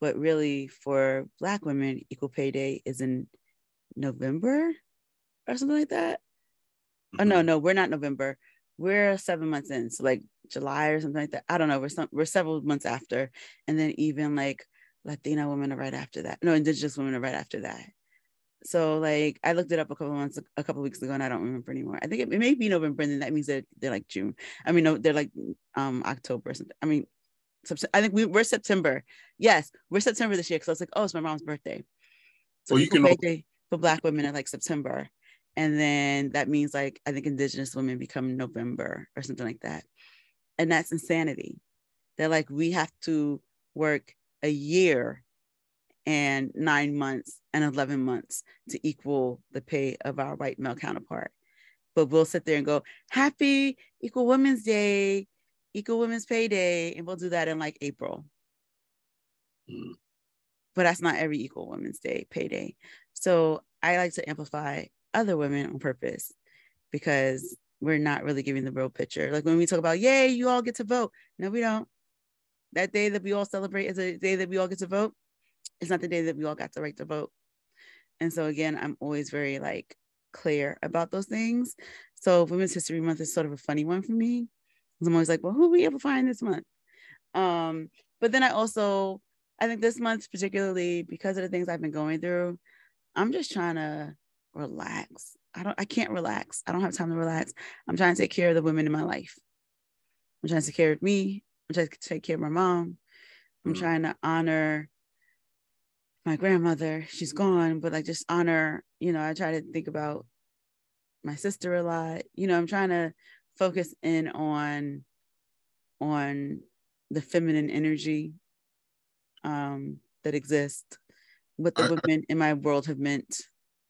but really for black women, equal pay day is in November or something like that. Mm-hmm. Oh no, mm-hmm. no, we're not November. We're seven months in, so like July or something like that. I don't know. We're some we're several months after, and then even like Latina women are right after that. No, Indigenous women are right after that. So like I looked it up a couple months, a couple weeks ago, and I don't remember anymore. I think it, it may be November, and then that means that they're like June. I mean, no, they're like um October or something. I mean, I think we, we're September. Yes, we're September this year because I was like, oh, it's my mom's birthday. So well, you can birthday for Black women at like September and then that means like i think indigenous women become november or something like that and that's insanity. They're like we have to work a year and nine months and 11 months to equal the pay of our white male counterpart. But we'll sit there and go happy equal women's day equal women's pay day and we'll do that in like april. Mm. but that's not every equal women's day payday so i like to amplify other women on purpose because we're not really giving the real picture. Like when we talk about, yay, you all get to vote. No, we don't. That day that we all celebrate is a day that we all get to vote. It's not the day that we all got the right to vote. And so again, I'm always very like clear about those things. So Women's History Month is sort of a funny one for me. I'm always like, well, who are we ever find this month? Um, but then I also, I think this month particularly because of the things I've been going through, I'm just trying to relax. I don't I can't relax. I don't have time to relax. I'm trying to take care of the women in my life. I'm trying to take care of me. I'm trying to take care of my mom. I'm mm. trying to honor my grandmother. She's gone, but like just honor, you know, I try to think about my sister a lot. You know, I'm trying to focus in on on the feminine energy um that exists what the women in my world have meant,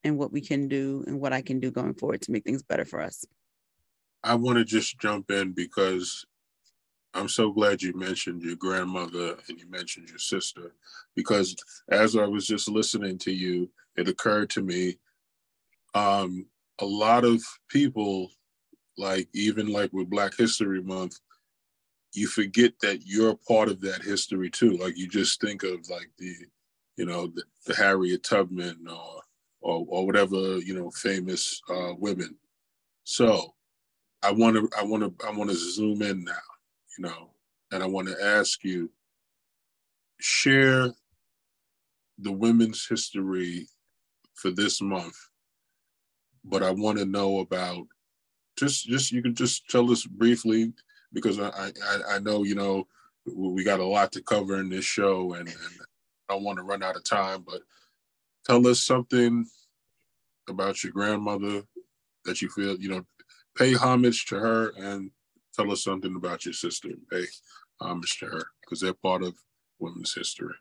and what we can do and what I can do going forward to make things better for us. I want to just jump in because I'm so glad you mentioned your grandmother and you mentioned your sister because as I was just listening to you, it occurred to me um, a lot of people, like even like with Black History Month, you forget that you're part of that history too. Like you just think of like the, you know, the, the Harriet Tubman or, or, or whatever you know famous uh, women. So I want to I want to I want to zoom in now, you know, and I want to ask you share the women's history for this month, but I want to know about just just you can just tell us briefly because I I, I know you know we got a lot to cover in this show and, and I don't want to run out of time, but tell us something about your grandmother that you feel you know pay homage to her and tell us something about your sister and pay homage to her because they're part of women's history.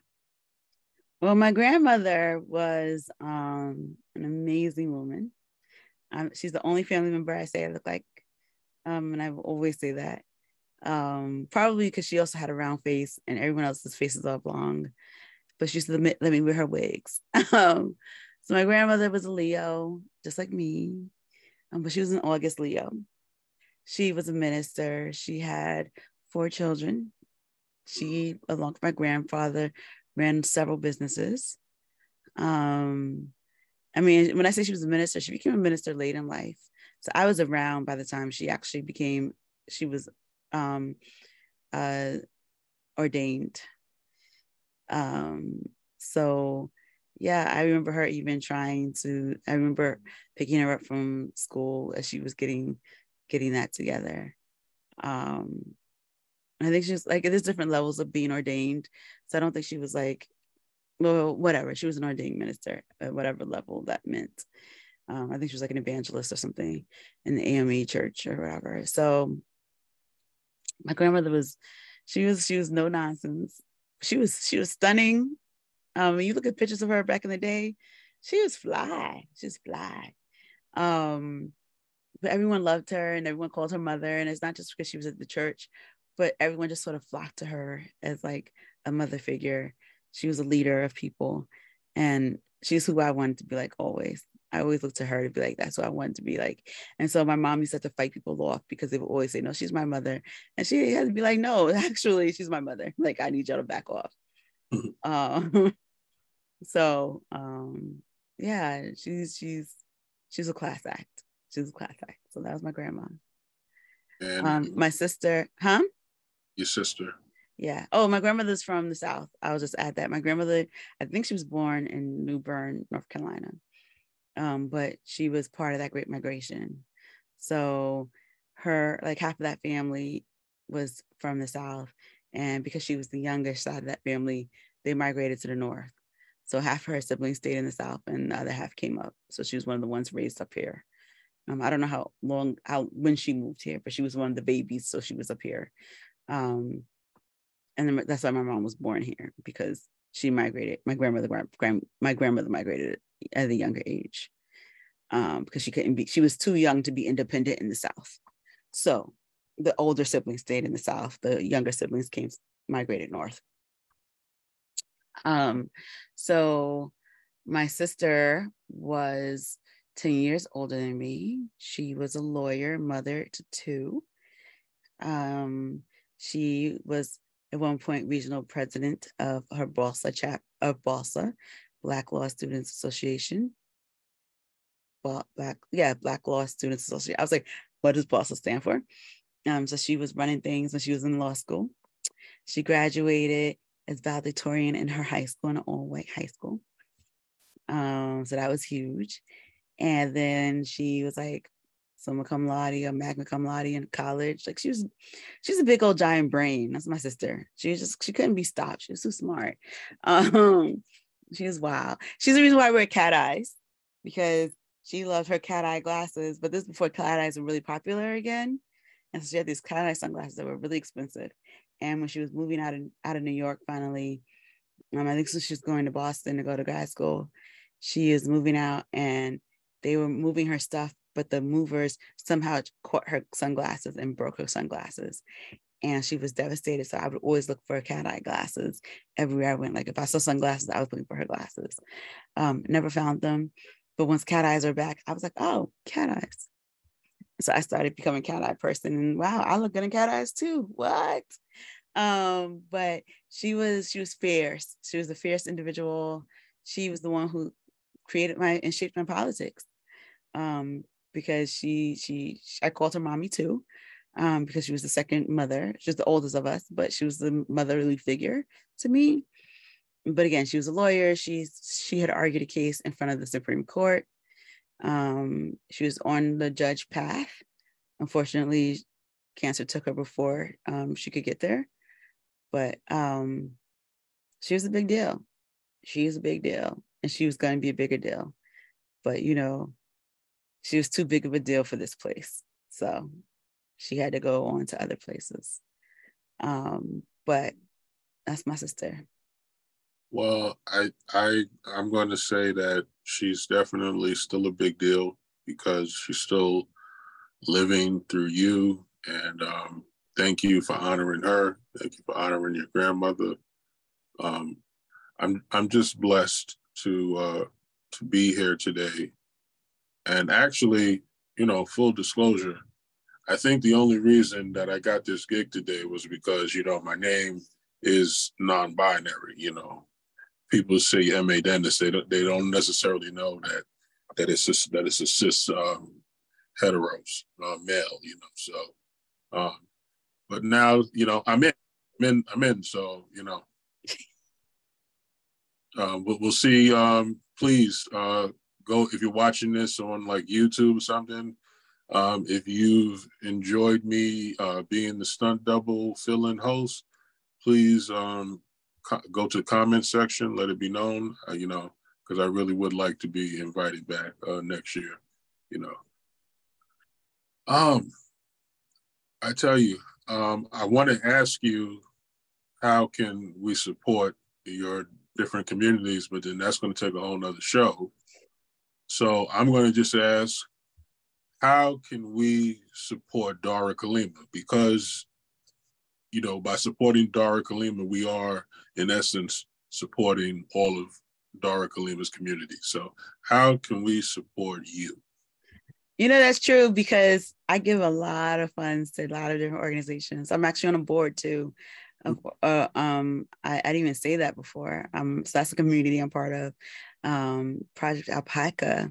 Well, my grandmother was um, an amazing woman. Um, she's the only family member I say I look like, um, and I will always say that. Um, probably because she also had a round face, and everyone else's faces are oblong. But she used to let me wear her wigs. um, so my grandmother was a Leo, just like me, um, but she was an August Leo. She was a minister. She had four children. She, along with my grandfather, ran several businesses. Um, I mean, when I say she was a minister, she became a minister late in life. So I was around by the time she actually became, she was um, uh, ordained. Um, so yeah, I remember her even trying to, I remember picking her up from school as she was getting, getting that together. Um, I think she's like, there's different levels of being ordained. So I don't think she was like, well, whatever. She was an ordained minister at whatever level that meant. Um, I think she was like an evangelist or something in the AME church or whatever. So my grandmother was, she was, she was no nonsense. She was, she was stunning. Um, you look at pictures of her back in the day, she was fly. She was fly. Um, but everyone loved her and everyone called her mother. And it's not just because she was at the church, but everyone just sort of flocked to her as like a mother figure. She was a leader of people, and she's who I wanted to be like always. I always looked to her to be like, that's what I wanted to be like. And so my mom used to, to fight people off because they would always say, no, she's my mother. And she had to be like, no, actually, she's my mother. Like, I need y'all to back off. um, so um, yeah, she's she's she's a class act. She's a class act. So that was my grandma. And um, my sister, huh? your sister? Yeah. Oh, my grandmother's from the South. I'll just add that. My grandmother, I think she was born in New Bern, North Carolina. Um, but she was part of that great migration. So her, like half of that family was from the South. And because she was the youngest side of that family, they migrated to the North. So half of her siblings stayed in the South and the other half came up. So she was one of the ones raised up here. Um, I don't know how long, how when she moved here, but she was one of the babies, so she was up here. Um, and then that's why my mom was born here because she migrated. My grandmother, grand, my grandmother migrated at a younger age um, because she couldn't be. She was too young to be independent in the South. So the older siblings stayed in the South. The younger siblings came migrated north. Um, so my sister was 10 years older than me. She was a lawyer, mother to two. Um, she was at one point regional president of her BALSA chap of BALSA, Black Law Students Association. Black, yeah, Black Law Students Association. I was like, what does BALSA stand for? Um, so she was running things when she was in law school. She graduated as valedictorian in her high school, in an all-white high school. Um, so that was huge. And then she was like summa cum laude or magna cum laude in college. Like she was, she's a big old giant brain. That's my sister. She was just, she couldn't be stopped. She was too smart. Um, she was wild. She's the reason why I wear cat eyes because she loved her cat eye glasses. But this before cat eyes were really popular again. And so she had these cat eye sunglasses that were really expensive. And when she was moving out of out of New York finally, Um, I think so she's going to Boston to go to grad school. She is moving out and they were moving her stuff, but the movers somehow caught her sunglasses and broke her sunglasses. And she was devastated. So I would always look for cat eye glasses everywhere I went. Like if I saw sunglasses, I was looking for her glasses. Um, never found them. But once cat eyes are back, I was like, oh, cat eyes. So I started becoming cat eye person. And wow, I look good in cat eyes too. What? Um, but she was she was fierce. She was a fierce individual. She was the one who created my and shaped my politics. Um, because she she I called her mommy too. Um, because she was the second mother. She's the oldest of us, but she was the motherly figure to me. But again, she was a lawyer. She's she had argued a case in front of the Supreme Court. Um, she was on the judge path. Unfortunately, cancer took her before um, she could get there. But um, she was a big deal. She is a big deal, and she was going to be a bigger deal. But you know, she was too big of a deal for this place, so she had to go on to other places. Um, but that's my sister. Well, I I I'm going to say that she's definitely still a big deal because she's still living through you and um, thank you for honoring her. Thank you for honoring your grandmother. Um, I'm I'm just blessed to uh, to be here today. And actually, you know, full disclosure, I think the only reason that I got this gig today was because you know my name is non-binary. You know, people say M.A. Dennis, they don't they don't necessarily know that that it's just, that it's a cis um, heteros uh, male. You know, so. Um, but now, you know, I'm in. I'm in. I'm in. So, you know, uh, we'll, we'll see. Um, please uh, go if you're watching this on like YouTube or something. Um, if you've enjoyed me uh, being the stunt double fill-in host, please um, co- go to the comment section. Let it be known. Uh, you know, because I really would like to be invited back uh, next year. You know. Um, I tell you, um, I want to ask you, how can we support your different communities? But then that's going to take a whole nother show. So I'm going to just ask, how can we support Dara Kalima? Because, you know, by supporting Dara Kalima, we are in essence supporting all of Dara Kalima's community. So how can we support you? You know, that's true because I give a lot of funds to a lot of different organizations. I'm actually on a board too. Uh, um, I, I, didn't even say that before. Um, so that's a community I'm part of. Um, Project Alpaca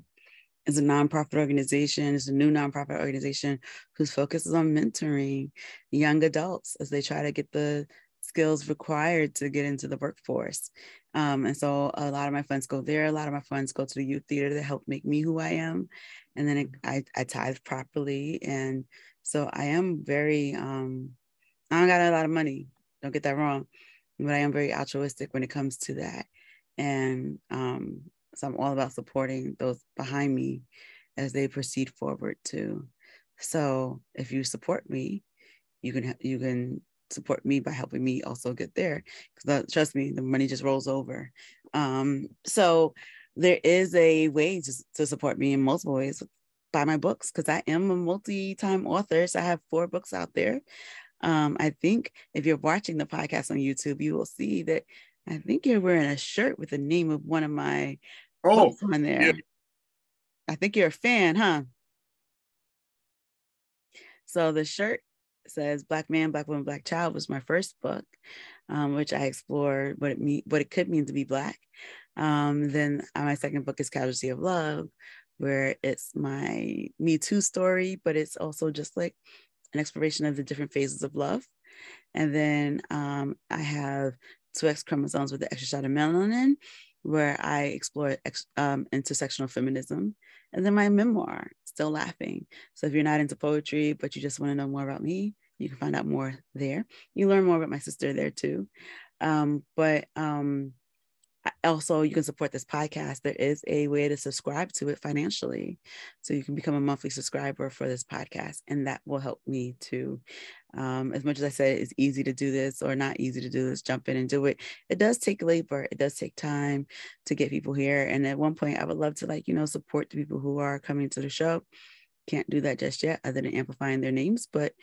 is a nonprofit organization. It's a new nonprofit organization whose focus is on mentoring young adults as they try to get the skills required to get into the workforce. Um, and so a lot of my funds go there. A lot of my funds go to the youth theater to help make me who I am and then it, I, I tithe properly. And so I am very, um, I don't got a lot of money, don't get that wrong, but I am very altruistic when it comes to that. And um, so I'm all about supporting those behind me as they proceed forward too. So if you support me, you can you can support me by helping me also get there. Because trust me, the money just rolls over. Um, so there is a way to, to support me in multiple ways buy my books because I am a multi-time author. So I have four books out there. Um, I think if you're watching the podcast on YouTube, you will see that I think you're wearing a shirt with the name of one of my oh, books on there. Yeah. I think you're a fan, huh? So the shirt says "Black Man, Black Woman, Black Child" was my first book, um, which I explore what it mean, what it could mean to be Black. Um, then uh, my second book is Casualty of Love, where it's my Me Too story, but it's also just like an exploration of the different phases of love. And then um, I have two X chromosomes with the extra shot of melanin, where I explore ex- um, intersectional feminism. And then my memoir, Still Laughing. So if you're not into poetry, but you just want to know more about me, you can find out more there. You learn more about my sister there too. Um, but um, also you can support this podcast. There is a way to subscribe to it financially. So you can become a monthly subscriber for this podcast and that will help me too um, as much as i said it's easy to do this or not easy to do this jump in and do it. It does take labor. It does take time to get people here. And at one point i would love to like you know support the people who are coming to the show. Can't do that just yet other than amplifying their names but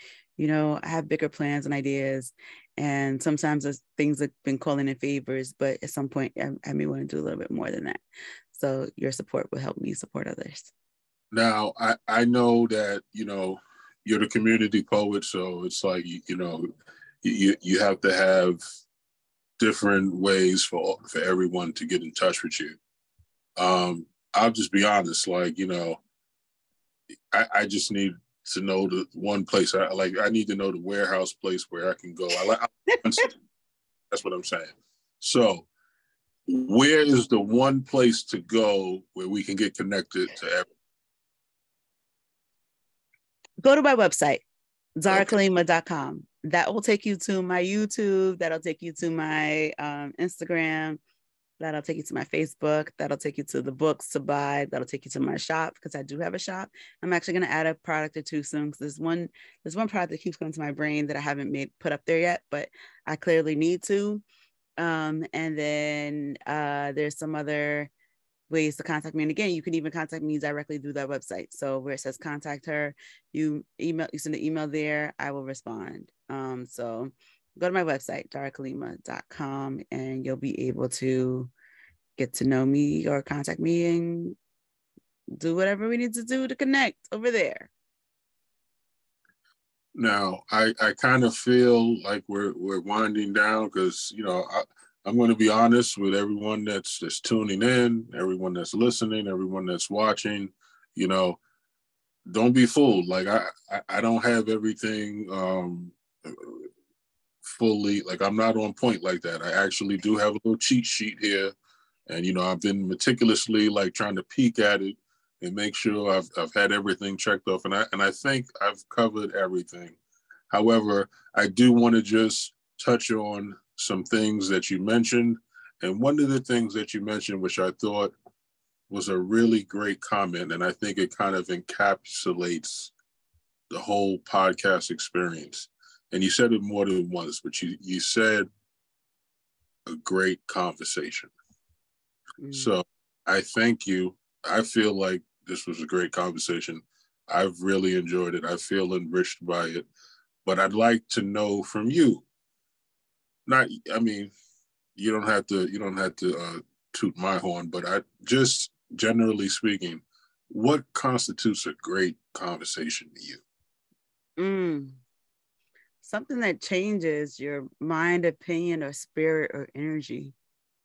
you know i have bigger plans and ideas and sometimes things have been calling in favors but at some point I, I may want to do a little bit more than that. So your support will help me support others. Now i i know that you know you're the community poet so it's like you, you know you you have to have different ways for for everyone to get in touch with you. Um i'll just be honest like you know I, I just need to know the one place. I like. I need to know the warehouse place where I can go. I like. that's what I'm saying. So, where is the one place to go where we can get connected to everyone? Go to my website, darakalima.com. That will take you to my YouTube. That'll take you to my um, Instagram. That'll take you to my Facebook. That'll take you to the books to buy. That'll take you to my shop because I do have a shop. I'm actually going to add a product or two soon because there's one there's one product that keeps going to my brain that I haven't made put up there yet, but I clearly need to. Um, and then uh, there's some other ways to contact me. And again, you can even contact me directly through that website. So where it says contact her, you email you send an email there, I will respond. Um, so go to my website, darakalima.com, and you'll be able to get to know me or contact me and do whatever we need to do to connect over there. Now, I, I kind of feel like we're we're winding down because you know I, I'm going to be honest with everyone that's that's tuning in, everyone that's listening, everyone that's watching. You know, don't be fooled. Like I I, I don't have everything um, fully like I'm not on point like that. I actually do have a little cheat sheet here. And you know, I've been meticulously like trying to peek at it and make sure I've I've had everything checked off. And I and I think I've covered everything. However, I do want to just touch on some things that you mentioned. And one of the things that you mentioned, which I thought was a really great comment, and I think it kind of encapsulates the whole podcast experience and you said it more than once, but you you said a great conversation. Mm. So I thank you. I feel like this was a great conversation. I've really enjoyed it. I feel enriched by it. But I'd like to know from you. Not, I mean, you don't have to. You don't have to uh, toot my horn, but I just generally speaking, what constitutes a great conversation to you? Mm something that changes your mind, opinion, or spirit or energy.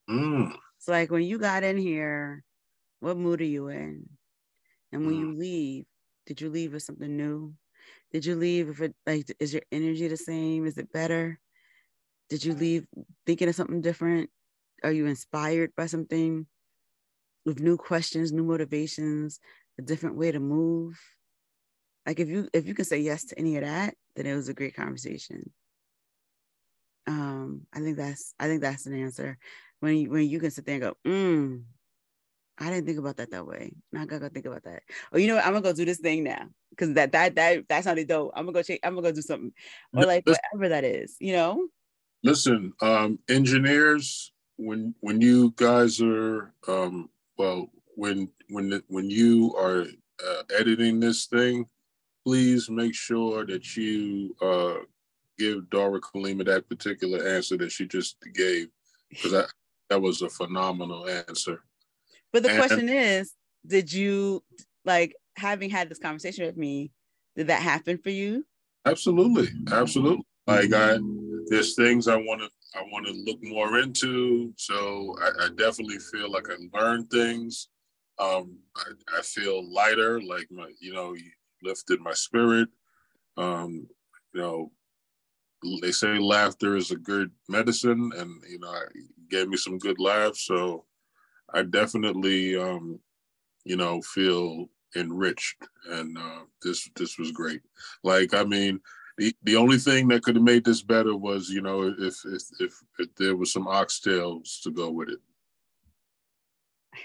Mm. It's like when you got in here, what mood are you in? And when mm. you leave, did you leave with something new? Did you leave if it like is your energy the same? Is it better? Did you leave thinking of something different? Are you inspired by something with new questions, new motivations, a different way to move? Like if you if you can say yes to any of that, then it was a great conversation. Um, I think that's I think that's an answer. When you when you can sit there and go, mm, I didn't think about that that way. Now I gotta go think about that. Oh, you know what? I'm gonna go do this thing now because that that that that sounded dope. I'm gonna go check. I'm gonna go do something or like listen, whatever that is. You know. Listen, um, engineers, when when you guys are um, well, when when when you are uh, editing this thing, please make sure that you uh, give Dara Kalima that particular answer that she just gave, because that, that was a phenomenal answer. But the and, question is, did you like having had this conversation with me? Did that happen for you? Absolutely, absolutely. Like I, there's things I want to I want to look more into. So I, I, definitely feel like I learned things. Um, I, I, feel lighter, like my, you know, lifted my spirit. Um, you know, they say laughter is a good medicine, and you know, it gave me some good laughs. So I definitely, um, you know, feel enriched, and uh, this this was great. Like, I mean, the, the only thing that could have made this better was, you know, if if if, if there was some oxtails to go with it.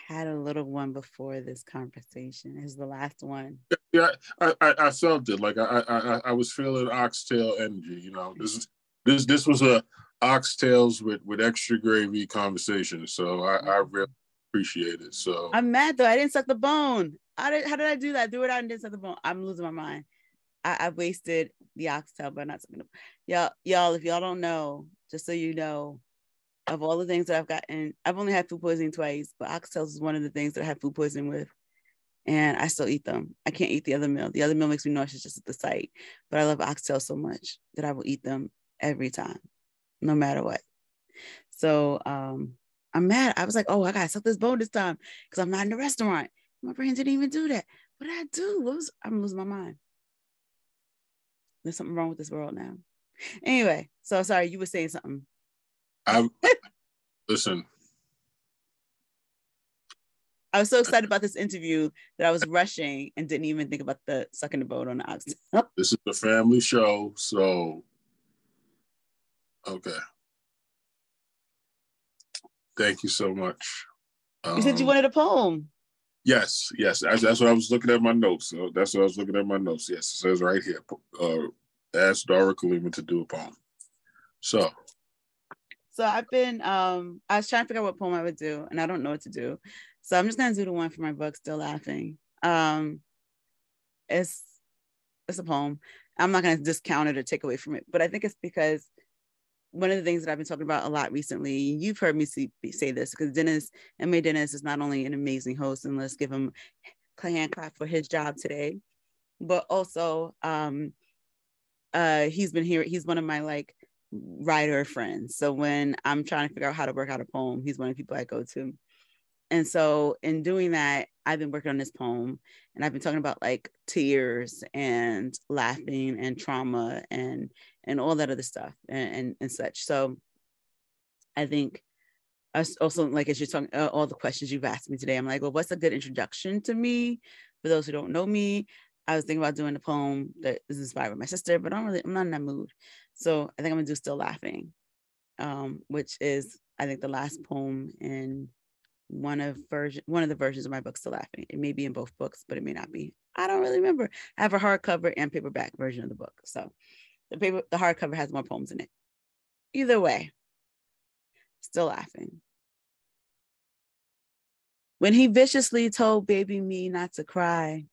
Had a little one before this conversation. Is the last one. Yeah, I, I, I felt it. Like I, I I was feeling oxtail energy. You know, this is this this was a oxtails with with extra gravy conversation. So I, I mm-hmm. really appreciate it. So I'm mad though. I didn't suck the bone. I did, how did I do that? Do it out and didn't suck the bone. I'm losing my mind. I, I wasted the oxtail by not sucking the y'all. Y'all, if y'all don't know, just so you know, of all the things that I've gotten, I've only had food poisoning twice, but oxtails is one of the things that I have food poisoning with. And I still eat them. I can't eat the other meal. The other meal makes me nauseous just at the sight. But I love oxtails so much that I will eat them every time, no matter what. So um, I'm mad. I was like, oh, I gotta suck this bone this time because I'm not in the restaurant. My brain didn't even do that. What did I do? What was I'm losing my mind. There's something wrong with this world now. Anyway, so sorry, you were saying something. I listen. I was so excited about this interview that I was rushing and didn't even think about the sucking the boat on the oxygen. this is a family show, so okay. Thank you so much. Um, you said you um, wanted a poem. Yes, yes. That's, that's what I was looking at my notes. So that's what I was looking at my notes. Yes, it says right here. Uh, ask Dara Kalima to do a poem. So so I've been um I was trying to figure out what poem I would do, and I don't know what to do. So I'm just gonna do the one for my book, Still Laughing. Um it's it's a poem. I'm not gonna discount it or take away from it, but I think it's because one of the things that I've been talking about a lot recently, you've heard me see, say this because Dennis, M.A. Dennis is not only an amazing host, and let's give him a hand clap for his job today, but also um, uh, he's been here. He's one of my like writer friends. So when I'm trying to figure out how to work out a poem, he's one of the people I go to. And so in doing that, I've been working on this poem and I've been talking about like tears and laughing and trauma and and all that other stuff and and, and such. So I think also like as you're talking uh, all the questions you've asked me today, I'm like, well, what's a good introduction to me for those who don't know me? I was thinking about doing a poem that is inspired by my sister, but I'm really I'm not in that mood. So I think I'm gonna do Still Laughing, um, which is I think the last poem in one of version one of the versions of my book Still Laughing. It may be in both books, but it may not be. I don't really remember. I have a hardcover and paperback version of the book. So the paper the hardcover has more poems in it. Either way, still laughing. When he viciously told baby me not to cry,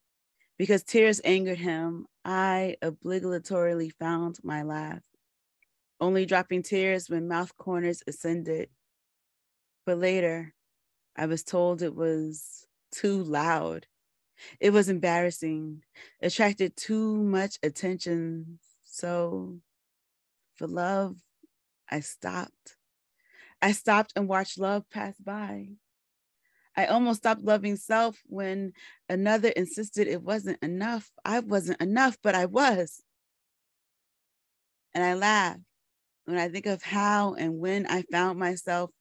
because tears angered him, I obligatorily found my laugh, only dropping tears when mouth corners ascended. But later, I was told it was too loud. It was embarrassing, attracted too much attention. So, for love, I stopped. I stopped and watched love pass by. I almost stopped loving self when another insisted it wasn't enough. I wasn't enough, but I was. And I laugh when I think of how and when I found myself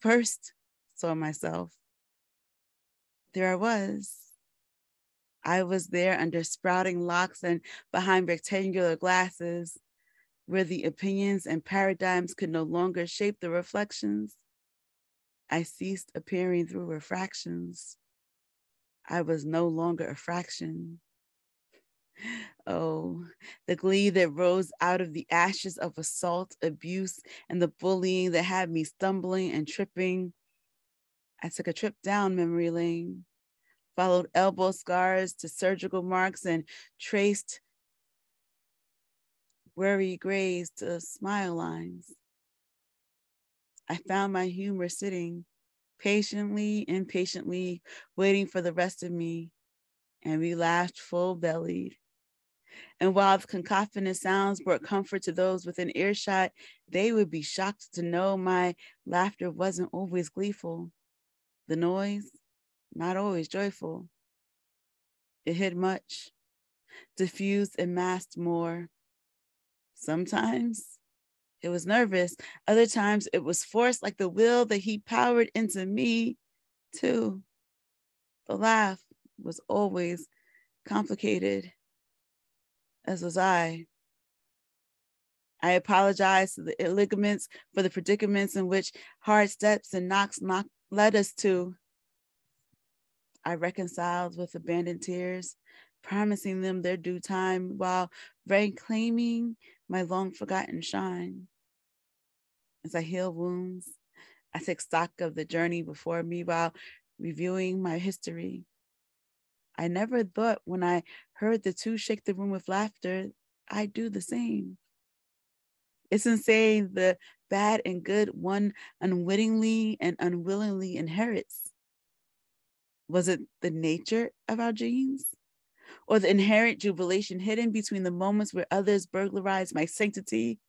first saw myself. There I was. I was there under sprouting locks and behind rectangular glasses where the opinions and paradigms could no longer shape the reflections. I ceased appearing through refractions. I was no longer a fraction. Oh, the glee that rose out of the ashes of assault, abuse, and the bullying that had me stumbling and tripping. I took a trip down memory lane, followed elbow scars to surgical marks, and traced worry grays to smile lines. I found my humor sitting patiently, impatiently, waiting for the rest of me. And we laughed full bellied. And while the cacophonous sounds brought comfort to those within earshot, they would be shocked to know my laughter wasn't always gleeful. The noise, not always joyful. It hid much, diffused and masked more. Sometimes it was nervous. Other times it was forced, like the will that he powered into me, too. The laugh was always complicated, as was I. I apologize to the ligaments for the predicaments in which hard steps and knocks knock, led us to. I reconciled with abandoned tears, promising them their due time while reclaiming my long forgotten shine. As I heal wounds, I take stock of the journey before me while reviewing my history. I never thought when I heard the two shake the room with laughter, I'd do the same. It's insane the bad and good one unwittingly and unwillingly inherits. Was it the nature of our genes? Or the inherent jubilation hidden between the moments where others burglarize my sanctity?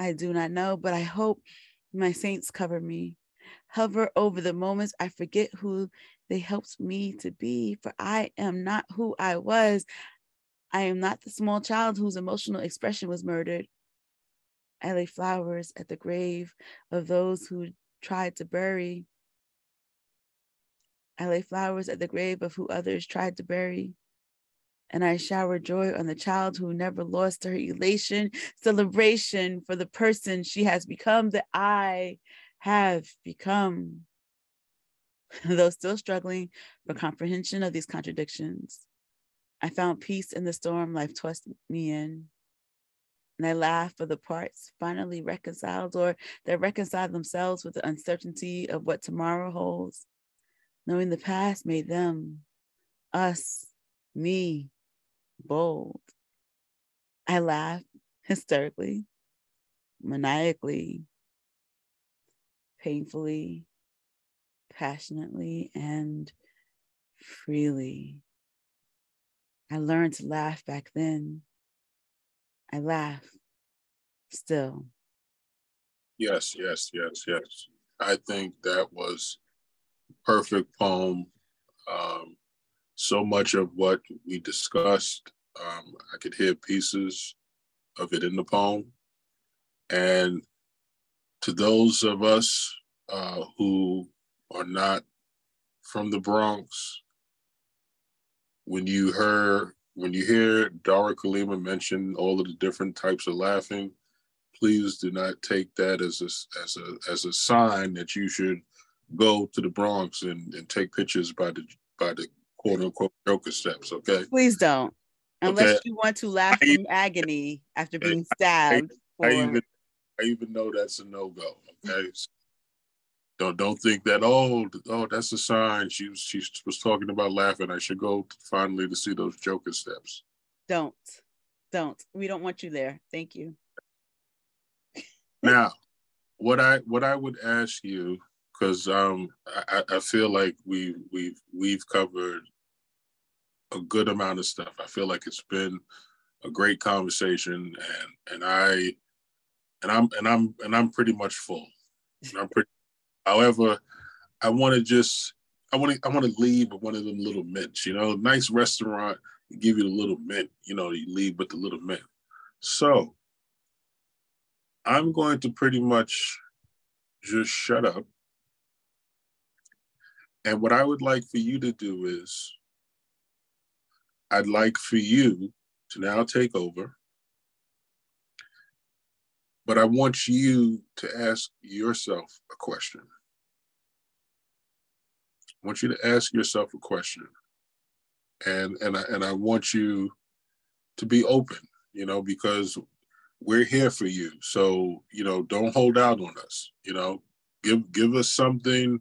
I do not know, but I hope my saints cover me. Hover over the moments I forget who they helped me to be, for I am not who I was. I am not the small child whose emotional expression was murdered. I lay flowers at the grave of those who tried to bury. I lay flowers at the grave of who others tried to bury. And I shower joy on the child who never lost her elation, celebration for the person she has become that I have become. Though still struggling for comprehension of these contradictions, I found peace in the storm life tossed me in. And I laugh for the parts finally reconciled or that reconcile themselves with the uncertainty of what tomorrow holds, knowing the past made them, us, me, bold. I laugh hysterically, maniacally, painfully, passionately, and freely. I learned to laugh back then. I laugh still. Yes, yes, yes, yes. I think that was perfect poem. Um, so much of what we discussed, um, I could hear pieces of it in the poem. And to those of us uh, who are not from the Bronx, when you hear when you hear Dara Kalima mention all of the different types of laughing, please do not take that as a as a as a sign that you should go to the Bronx and, and take pictures by the by the quote unquote Joker steps. Okay. Please don't. Unless okay. you want to laugh I, from agony after being stabbed. I, I, even I even know that's a no go. Okay. don't don't think that oh oh that's a sign she was she was talking about laughing. I should go finally to see those Joker steps. Don't, don't. We don't want you there. Thank you. now, what I what I would ask you because um I, I feel like we we've we've covered a good amount of stuff. I feel like it's been a great conversation and and I and I'm and I'm and I'm pretty much full. I'm pretty however, I want to just I want to I want to leave with one of them little mints, you know, nice restaurant, give you the little mint, you know, you leave with the little mint. So I'm going to pretty much just shut up. And what I would like for you to do is I'd like for you to now take over. But I want you to ask yourself a question. I want you to ask yourself a question. And and I, and I want you to be open, you know, because we're here for you. So, you know, don't hold out on us, you know. Give give us something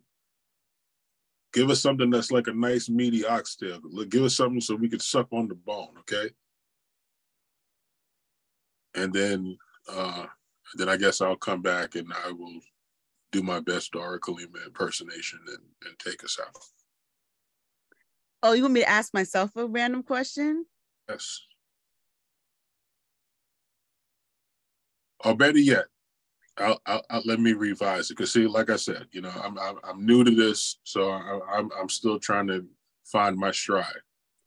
Give us something that's like a nice meaty oxtail. Give us something so we could suck on the bone, okay? And then, uh, then I guess I'll come back and I will do my best Dara Kalima impersonation and, and take us out. Oh, you want me to ask myself a random question? Yes. Or better yet, I'll, I'll, let me revise it because see, like I said, you know, I'm I'm, I'm new to this, so I, I'm I'm still trying to find my stride.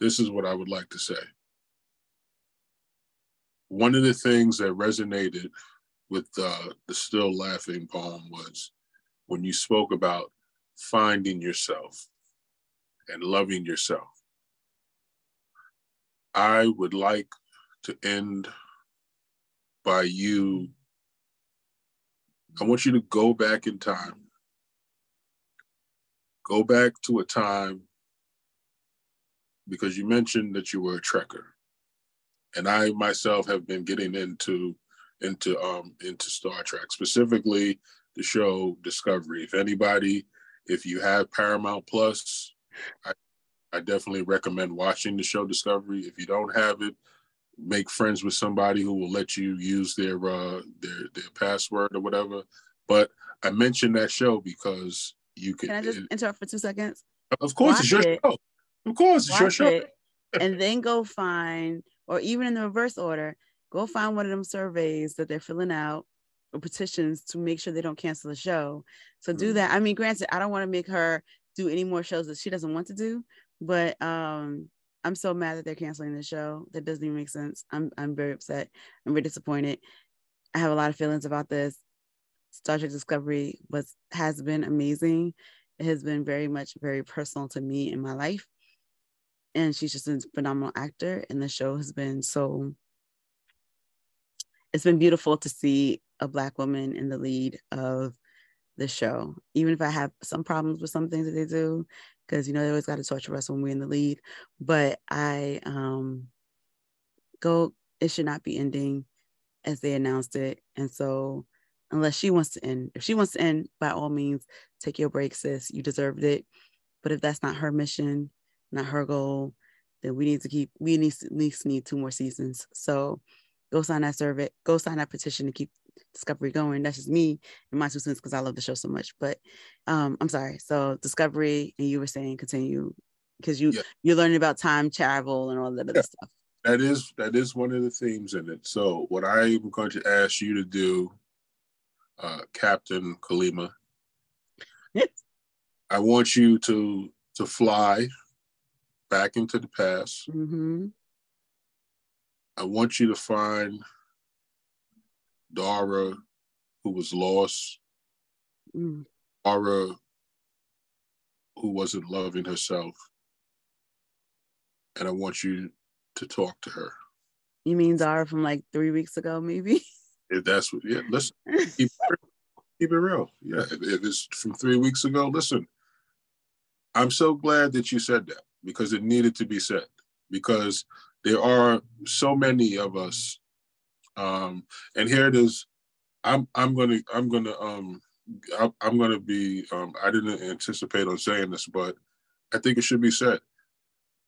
This is what I would like to say. One of the things that resonated with uh, the Still Laughing poem was when you spoke about finding yourself and loving yourself. I would like to end by you I want you to go back in time go back to a time because you mentioned that you were a trekker, and I myself have been getting into into um into Star Trek, specifically the show Discovery. If anybody, if you have Paramount Plus, I, I definitely recommend watching the show Discovery. If you don't have it, make friends with somebody who will let you use their uh their their password or whatever. But I mentioned that show because you can. Can I just it, interrupt for two seconds? Of course, Watch it's your it. show. Of course, it's Watch your show. It, and then go find, or even in the reverse order, go find one of them surveys that they're filling out or petitions to make sure they don't cancel the show. So do mm-hmm. that. I mean, granted, I don't want to make her do any more shows that she doesn't want to do, but um, I'm so mad that they're canceling the show. That doesn't even make sense. I'm I'm very upset. I'm very disappointed. I have a lot of feelings about this. Star Trek Discovery was has been amazing. It has been very much very personal to me in my life. And she's just a phenomenal actor. And the show has been so it's been beautiful to see a black woman in the lead of the show. Even if I have some problems with some things that they do, because you know they always got to torture us when we're in the lead. But I um go it should not be ending as they announced it. And so unless she wants to end, if she wants to end, by all means, take your break, sis. You deserved it. But if that's not her mission, not her goal, then we need to keep we need at least need two more seasons. So go sign that survey, go sign that petition to keep Discovery going. That's just me and my two cents because I love the show so much. But um, I'm sorry. So Discovery, and you were saying continue because you yeah. you're learning about time travel and all that other yeah. stuff. That is that is one of the themes in it. So what I'm going to ask you to do, uh, Captain Kalima, I want you to to fly back into the past. Mm-hmm. I want you to find Dara, who was lost, mm. Dara, who wasn't loving herself, and I want you to talk to her. You mean Dara from like three weeks ago, maybe? If that's what, yeah, listen, keep, keep it real. Yeah, if, if it's from three weeks ago, listen, I'm so glad that you said that because it needed to be said because there are so many of us um, and here it is. I'm I'm gonna I'm gonna um I'm gonna be um I didn't anticipate on saying this, but I think it should be said.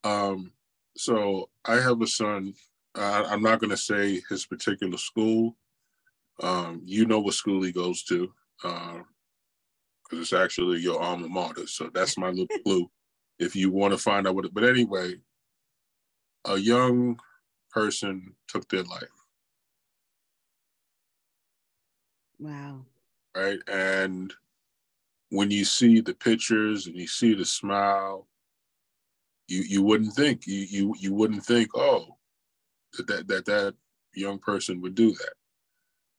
Um, so I have a son. Uh, I'm not gonna say his particular school. Um, you know what school he goes to, because uh, it's actually your alma mater. So that's my little clue. If you want to find out what, it, but anyway, a young person took their life. Wow. Right. And when you see the pictures and you see the smile, you you wouldn't think you you you wouldn't think, oh, that that that, that young person would do that.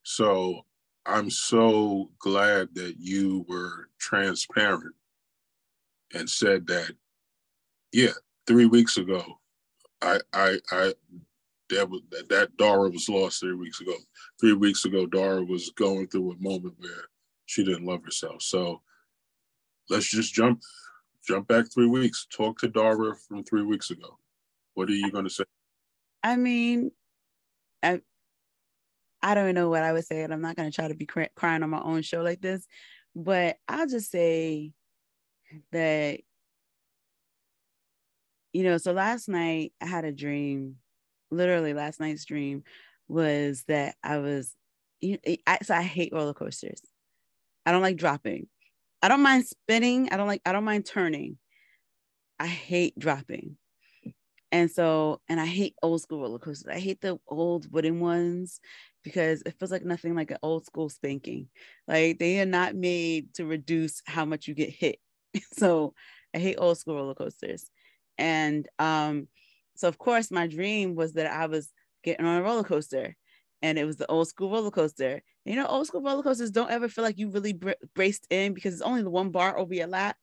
So I'm so glad that you were transparent and said that, yeah, three weeks ago, I I I that was that, that Dara was lost three weeks ago. Three weeks ago, Dara was going through a moment where she didn't love herself. So let's just jump jump back three weeks. Talk to Dara from three weeks ago. What are you going to say? I mean, I I don't know what I would say, and I'm not going to try to be cry- crying on my own show like this, but I'll just say that you know. So last night I had a dream literally last night's dream was that I was, I, so I hate roller coasters. I don't like dropping. I don't mind spinning. I don't like, I don't mind turning. I hate dropping. And so, and I hate old school roller coasters. I hate the old wooden ones because it feels like nothing like an old school spanking. Like they are not made to reduce how much you get hit. so I hate old school roller coasters. And um, so of course my dream was that I was getting on a roller coaster and it was the old school roller coaster. You know, old school roller coasters don't ever feel like you really br- braced in because it's only the one bar over your lap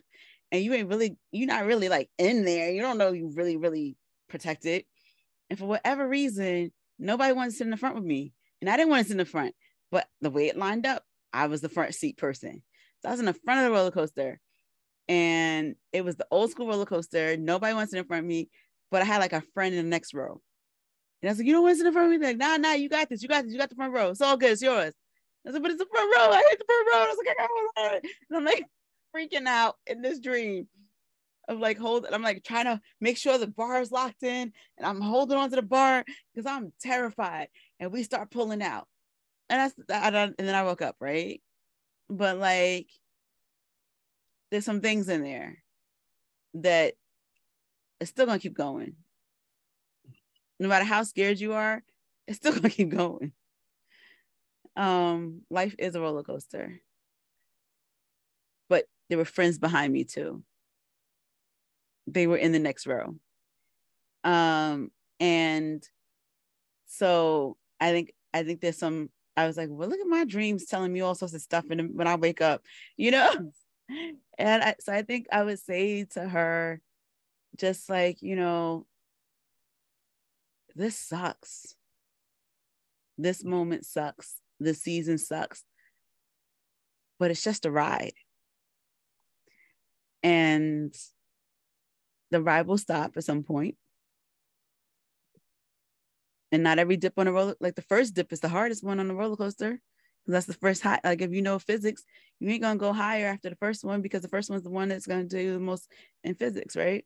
and you ain't really, you're not really like in there. You don't know you really, really protected. And for whatever reason, nobody wanted to sit in the front with me. And I didn't want to sit in the front, but the way it lined up, I was the front seat person. So I was in the front of the roller coaster and it was the old school roller coaster. Nobody wants to in front of me, but I had like a friend in the next row. And I was like, you don't want to sit in front of me? Like, nah, nah, you got this. You got this. You got the front row. It's all good. It's yours. I said, but it's the front row. I hate the front row. I was like, I got it. And I'm like freaking out in this dream of like holding. I'm like trying to make sure the bar is locked in, and I'm holding onto the bar because I'm terrified. And we start pulling out, and I don't. And then I woke up right, but like there's some things in there that it's still gonna keep going no matter how scared you are, it's still gonna keep going. Um, life is a roller coaster. But there were friends behind me too. They were in the next row. Um, and so I think I think there's some I was like, well, look at my dreams telling me all sorts of stuff and when I wake up, you know? and I, so I think I would say to her, just like, you know, this sucks. This moment sucks. This season sucks. But it's just a ride. And the ride will stop at some point. And not every dip on a roller, like the first dip is the hardest one on the roller coaster. That's the first high. Like if you know physics, you ain't gonna go higher after the first one because the first one's the one that's gonna do the most in physics, right?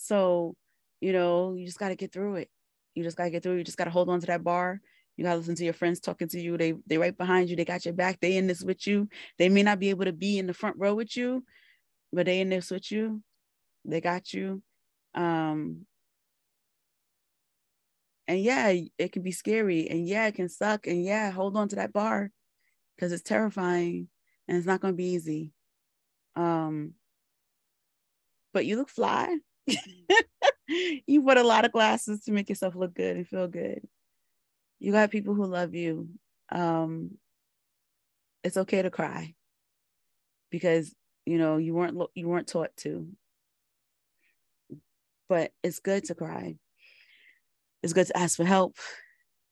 So, you know, you just gotta get through it. You just gotta get through. You just gotta hold on to that bar. You gotta listen to your friends talking to you. They they right behind you. They got your back. They in this with you. They may not be able to be in the front row with you, but they in this with you. They got you. Um, and yeah, it can be scary. And yeah, it can suck. And yeah, hold on to that bar because it's terrifying and it's not gonna be easy. Um, but you look fly. you put a lot of glasses to make yourself look good and feel good. You got people who love you. Um, it's okay to cry because you know you weren't you weren't taught to. But it's good to cry. It's good to ask for help.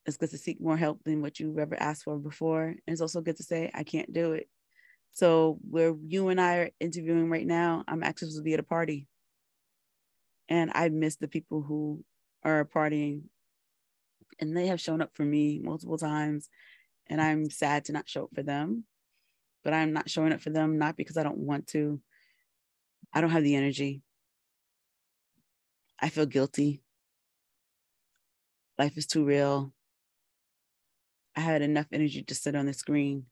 It's good to seek more help than what you've ever asked for before. And it's also good to say, I can't do it. So where you and I are interviewing right now, I'm actually supposed to be at a party and I miss the people who are partying. And they have shown up for me multiple times and I'm sad to not show up for them but I'm not showing up for them not because I don't want to. I don't have the energy. I feel guilty. Life is too real. I had enough energy to sit on the screen.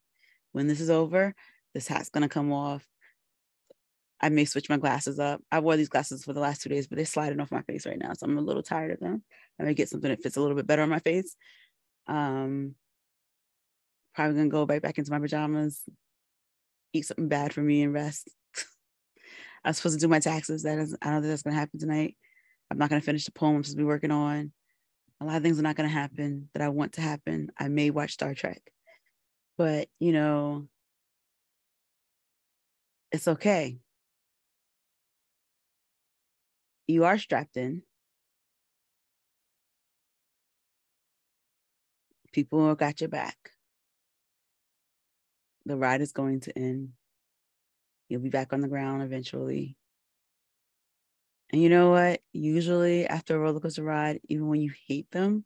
When this is over this hat's going to come off I may switch my glasses up. I wore these glasses for the last two days, but they're sliding off my face right now. So I'm a little tired of them. I may get something that fits a little bit better on my face. Um, probably gonna go right back into my pajamas, eat something bad for me and rest. I was supposed to do my taxes. That is, I don't think that's gonna happen tonight. I'm not gonna finish the poem I'm supposed to be working on. A lot of things are not gonna happen that I want to happen. I may watch Star Trek, but you know, it's okay you are strapped in. People got your back. The ride is going to end. You'll be back on the ground eventually. And you know what? Usually after a roller coaster ride, even when you hate them,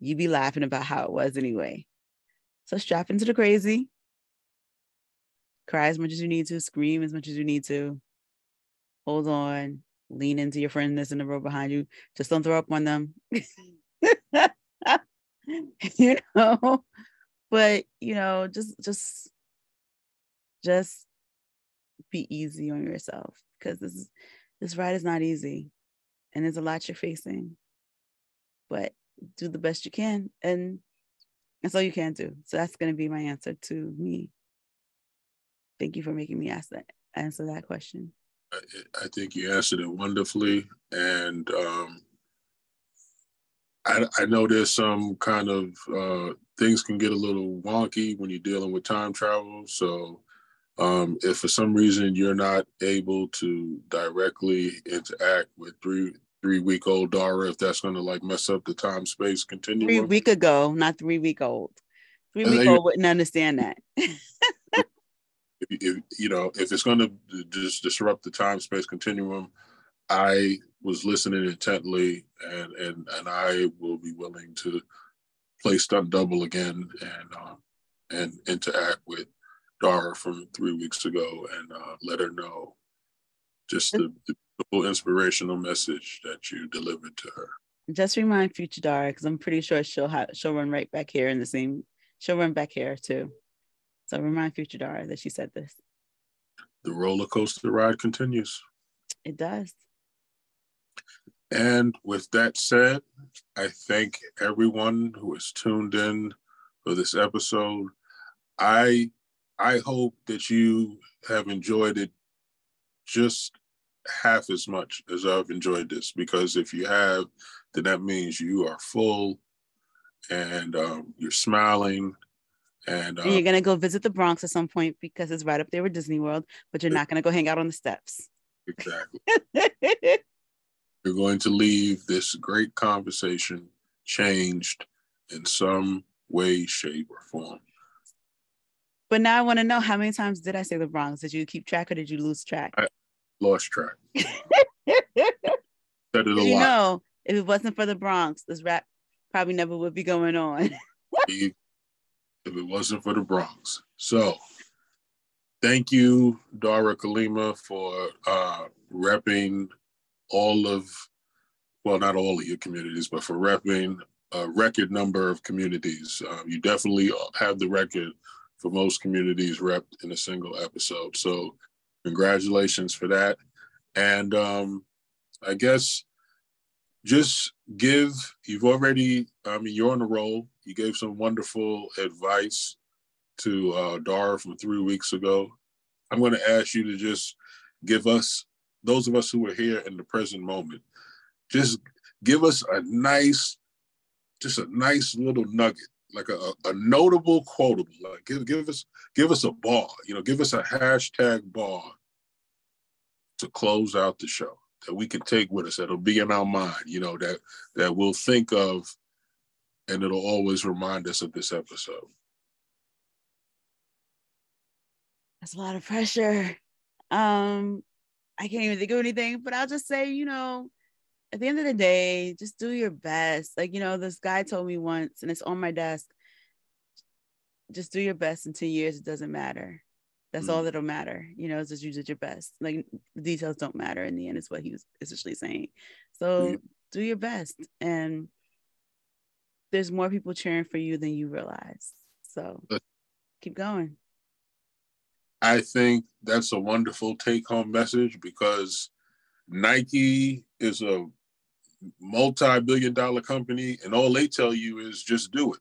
you be laughing about how it was anyway. So strap into the crazy. Cry as much as you need to, scream as much as you need to. Hold on lean into your friend that's in the row behind you. Just don't throw up on them. you know, but you know, just just just be easy on yourself because this is this ride is not easy and there's a lot you're facing. But do the best you can and that's all you can do. So that's gonna be my answer to me. Thank you for making me ask that answer that question. I, think you answered it wonderfully, and um, I, I, know there's some kind of uh, things can get a little wonky when you're dealing with time travel. So, um, if for some reason you're not able to directly interact with three three week old Dara, if that's going to like mess up the time space continuum. Three week ago, not three week old. Three week old wouldn't understand that. if, if you know if it's going to just disrupt the time space continuum, I was listening intently, and and and I will be willing to play stunt double again and uh, and interact with Dara from three weeks ago and uh, let her know just the, the inspirational message that you delivered to her. Just remind future Dara because I'm pretty sure she'll have she'll run right back here in the same. She'll run back here too. So remind future Dara that she said this. The roller coaster ride continues. It does. And with that said, I thank everyone who has tuned in for this episode. I I hope that you have enjoyed it just half as much as I've enjoyed this because if you have, then that means you are full and um, you're smiling. And, uh, and, you're gonna go visit the Bronx at some point because it's right up there with Disney World, but you're not gonna go hang out on the steps. Exactly. you're going to leave this great conversation changed in some way, shape, or form. But now I want to know how many times did I say the Bronx? Did you keep track or did you lose track? I lost track. Said it a you lot. know, if it wasn't for the Bronx, this rap probably never would be going on. If it wasn't for the Bronx. So thank you, Dara Kalima, for uh, repping all of, well, not all of your communities, but for repping a record number of communities. Uh, you definitely have the record for most communities repped in a single episode. So congratulations for that. And um, I guess just give, you've already, I mean, you're on the roll. You gave some wonderful advice to uh, from three weeks ago. I'm going to ask you to just give us, those of us who are here in the present moment, just give us a nice, just a nice little nugget, like a, a notable quotable. Like give give us give us a bar, you know, give us a hashtag bar to close out the show that we can take with us that'll be in our mind, you know, that that we'll think of and it'll always remind us of this episode. That's a lot of pressure. Um, I can't even think of anything, but I'll just say, you know, at the end of the day, just do your best. Like, you know, this guy told me once, and it's on my desk just do your best in 10 years, it doesn't matter. That's mm all that'll matter. You know, just you did your best. Like details don't matter in the end, is what he was essentially saying. So mm do your best. And there's more people cheering for you than you realize. So keep going. I think that's a wonderful take home message because Nike is a multi billion dollar company, and all they tell you is just do it.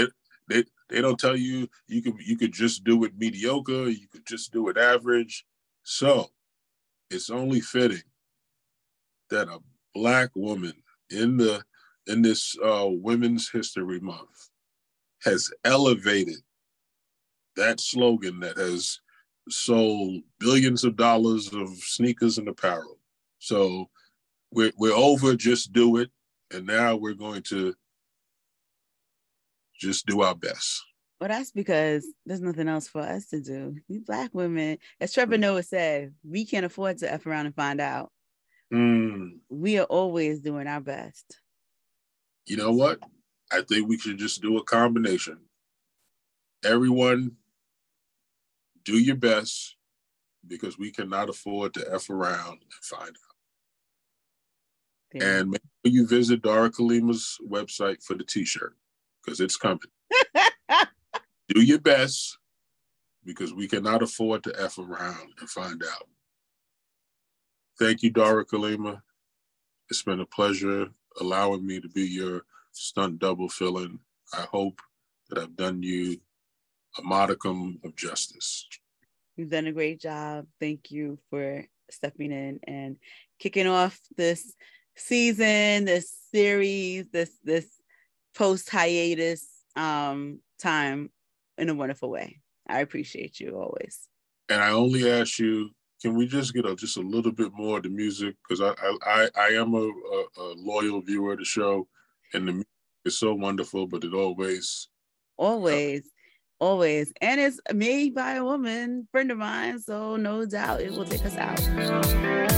It they they don't tell you you could you could just do it mediocre, you could just do it average. So it's only fitting that a black woman in the in this uh, Women's History Month has elevated that slogan that has sold billions of dollars of sneakers and apparel. So we're, we're over just do it. And now we're going to just do our best. Well, that's because there's nothing else for us to do. We black women, as Trevor mm. Noah said, we can't afford to F around and find out. Mm. We are always doing our best. You know what? I think we should just do a combination. Everyone, do your best because we cannot afford to F around and find out. Yeah. And make sure you visit Dara Kalima's website for the t shirt because it's coming. Do your best because we cannot afford to F around and find out. Thank you, Dara Kalima. It's been a pleasure allowing me to be your stunt double fill-in. I hope that I've done you a modicum of justice. You've done a great job. Thank you for stepping in and kicking off this season, this series, this this post hiatus um, time in a wonderful way. I appreciate you always. And I only ask you, can we just get a, just a little bit more of the music? Because I, I I am a, a, a, loyal viewer of the show, and the music is so wonderful, but it always always. Always. And it's made by a woman, friend of mine. So no doubt it will take us out.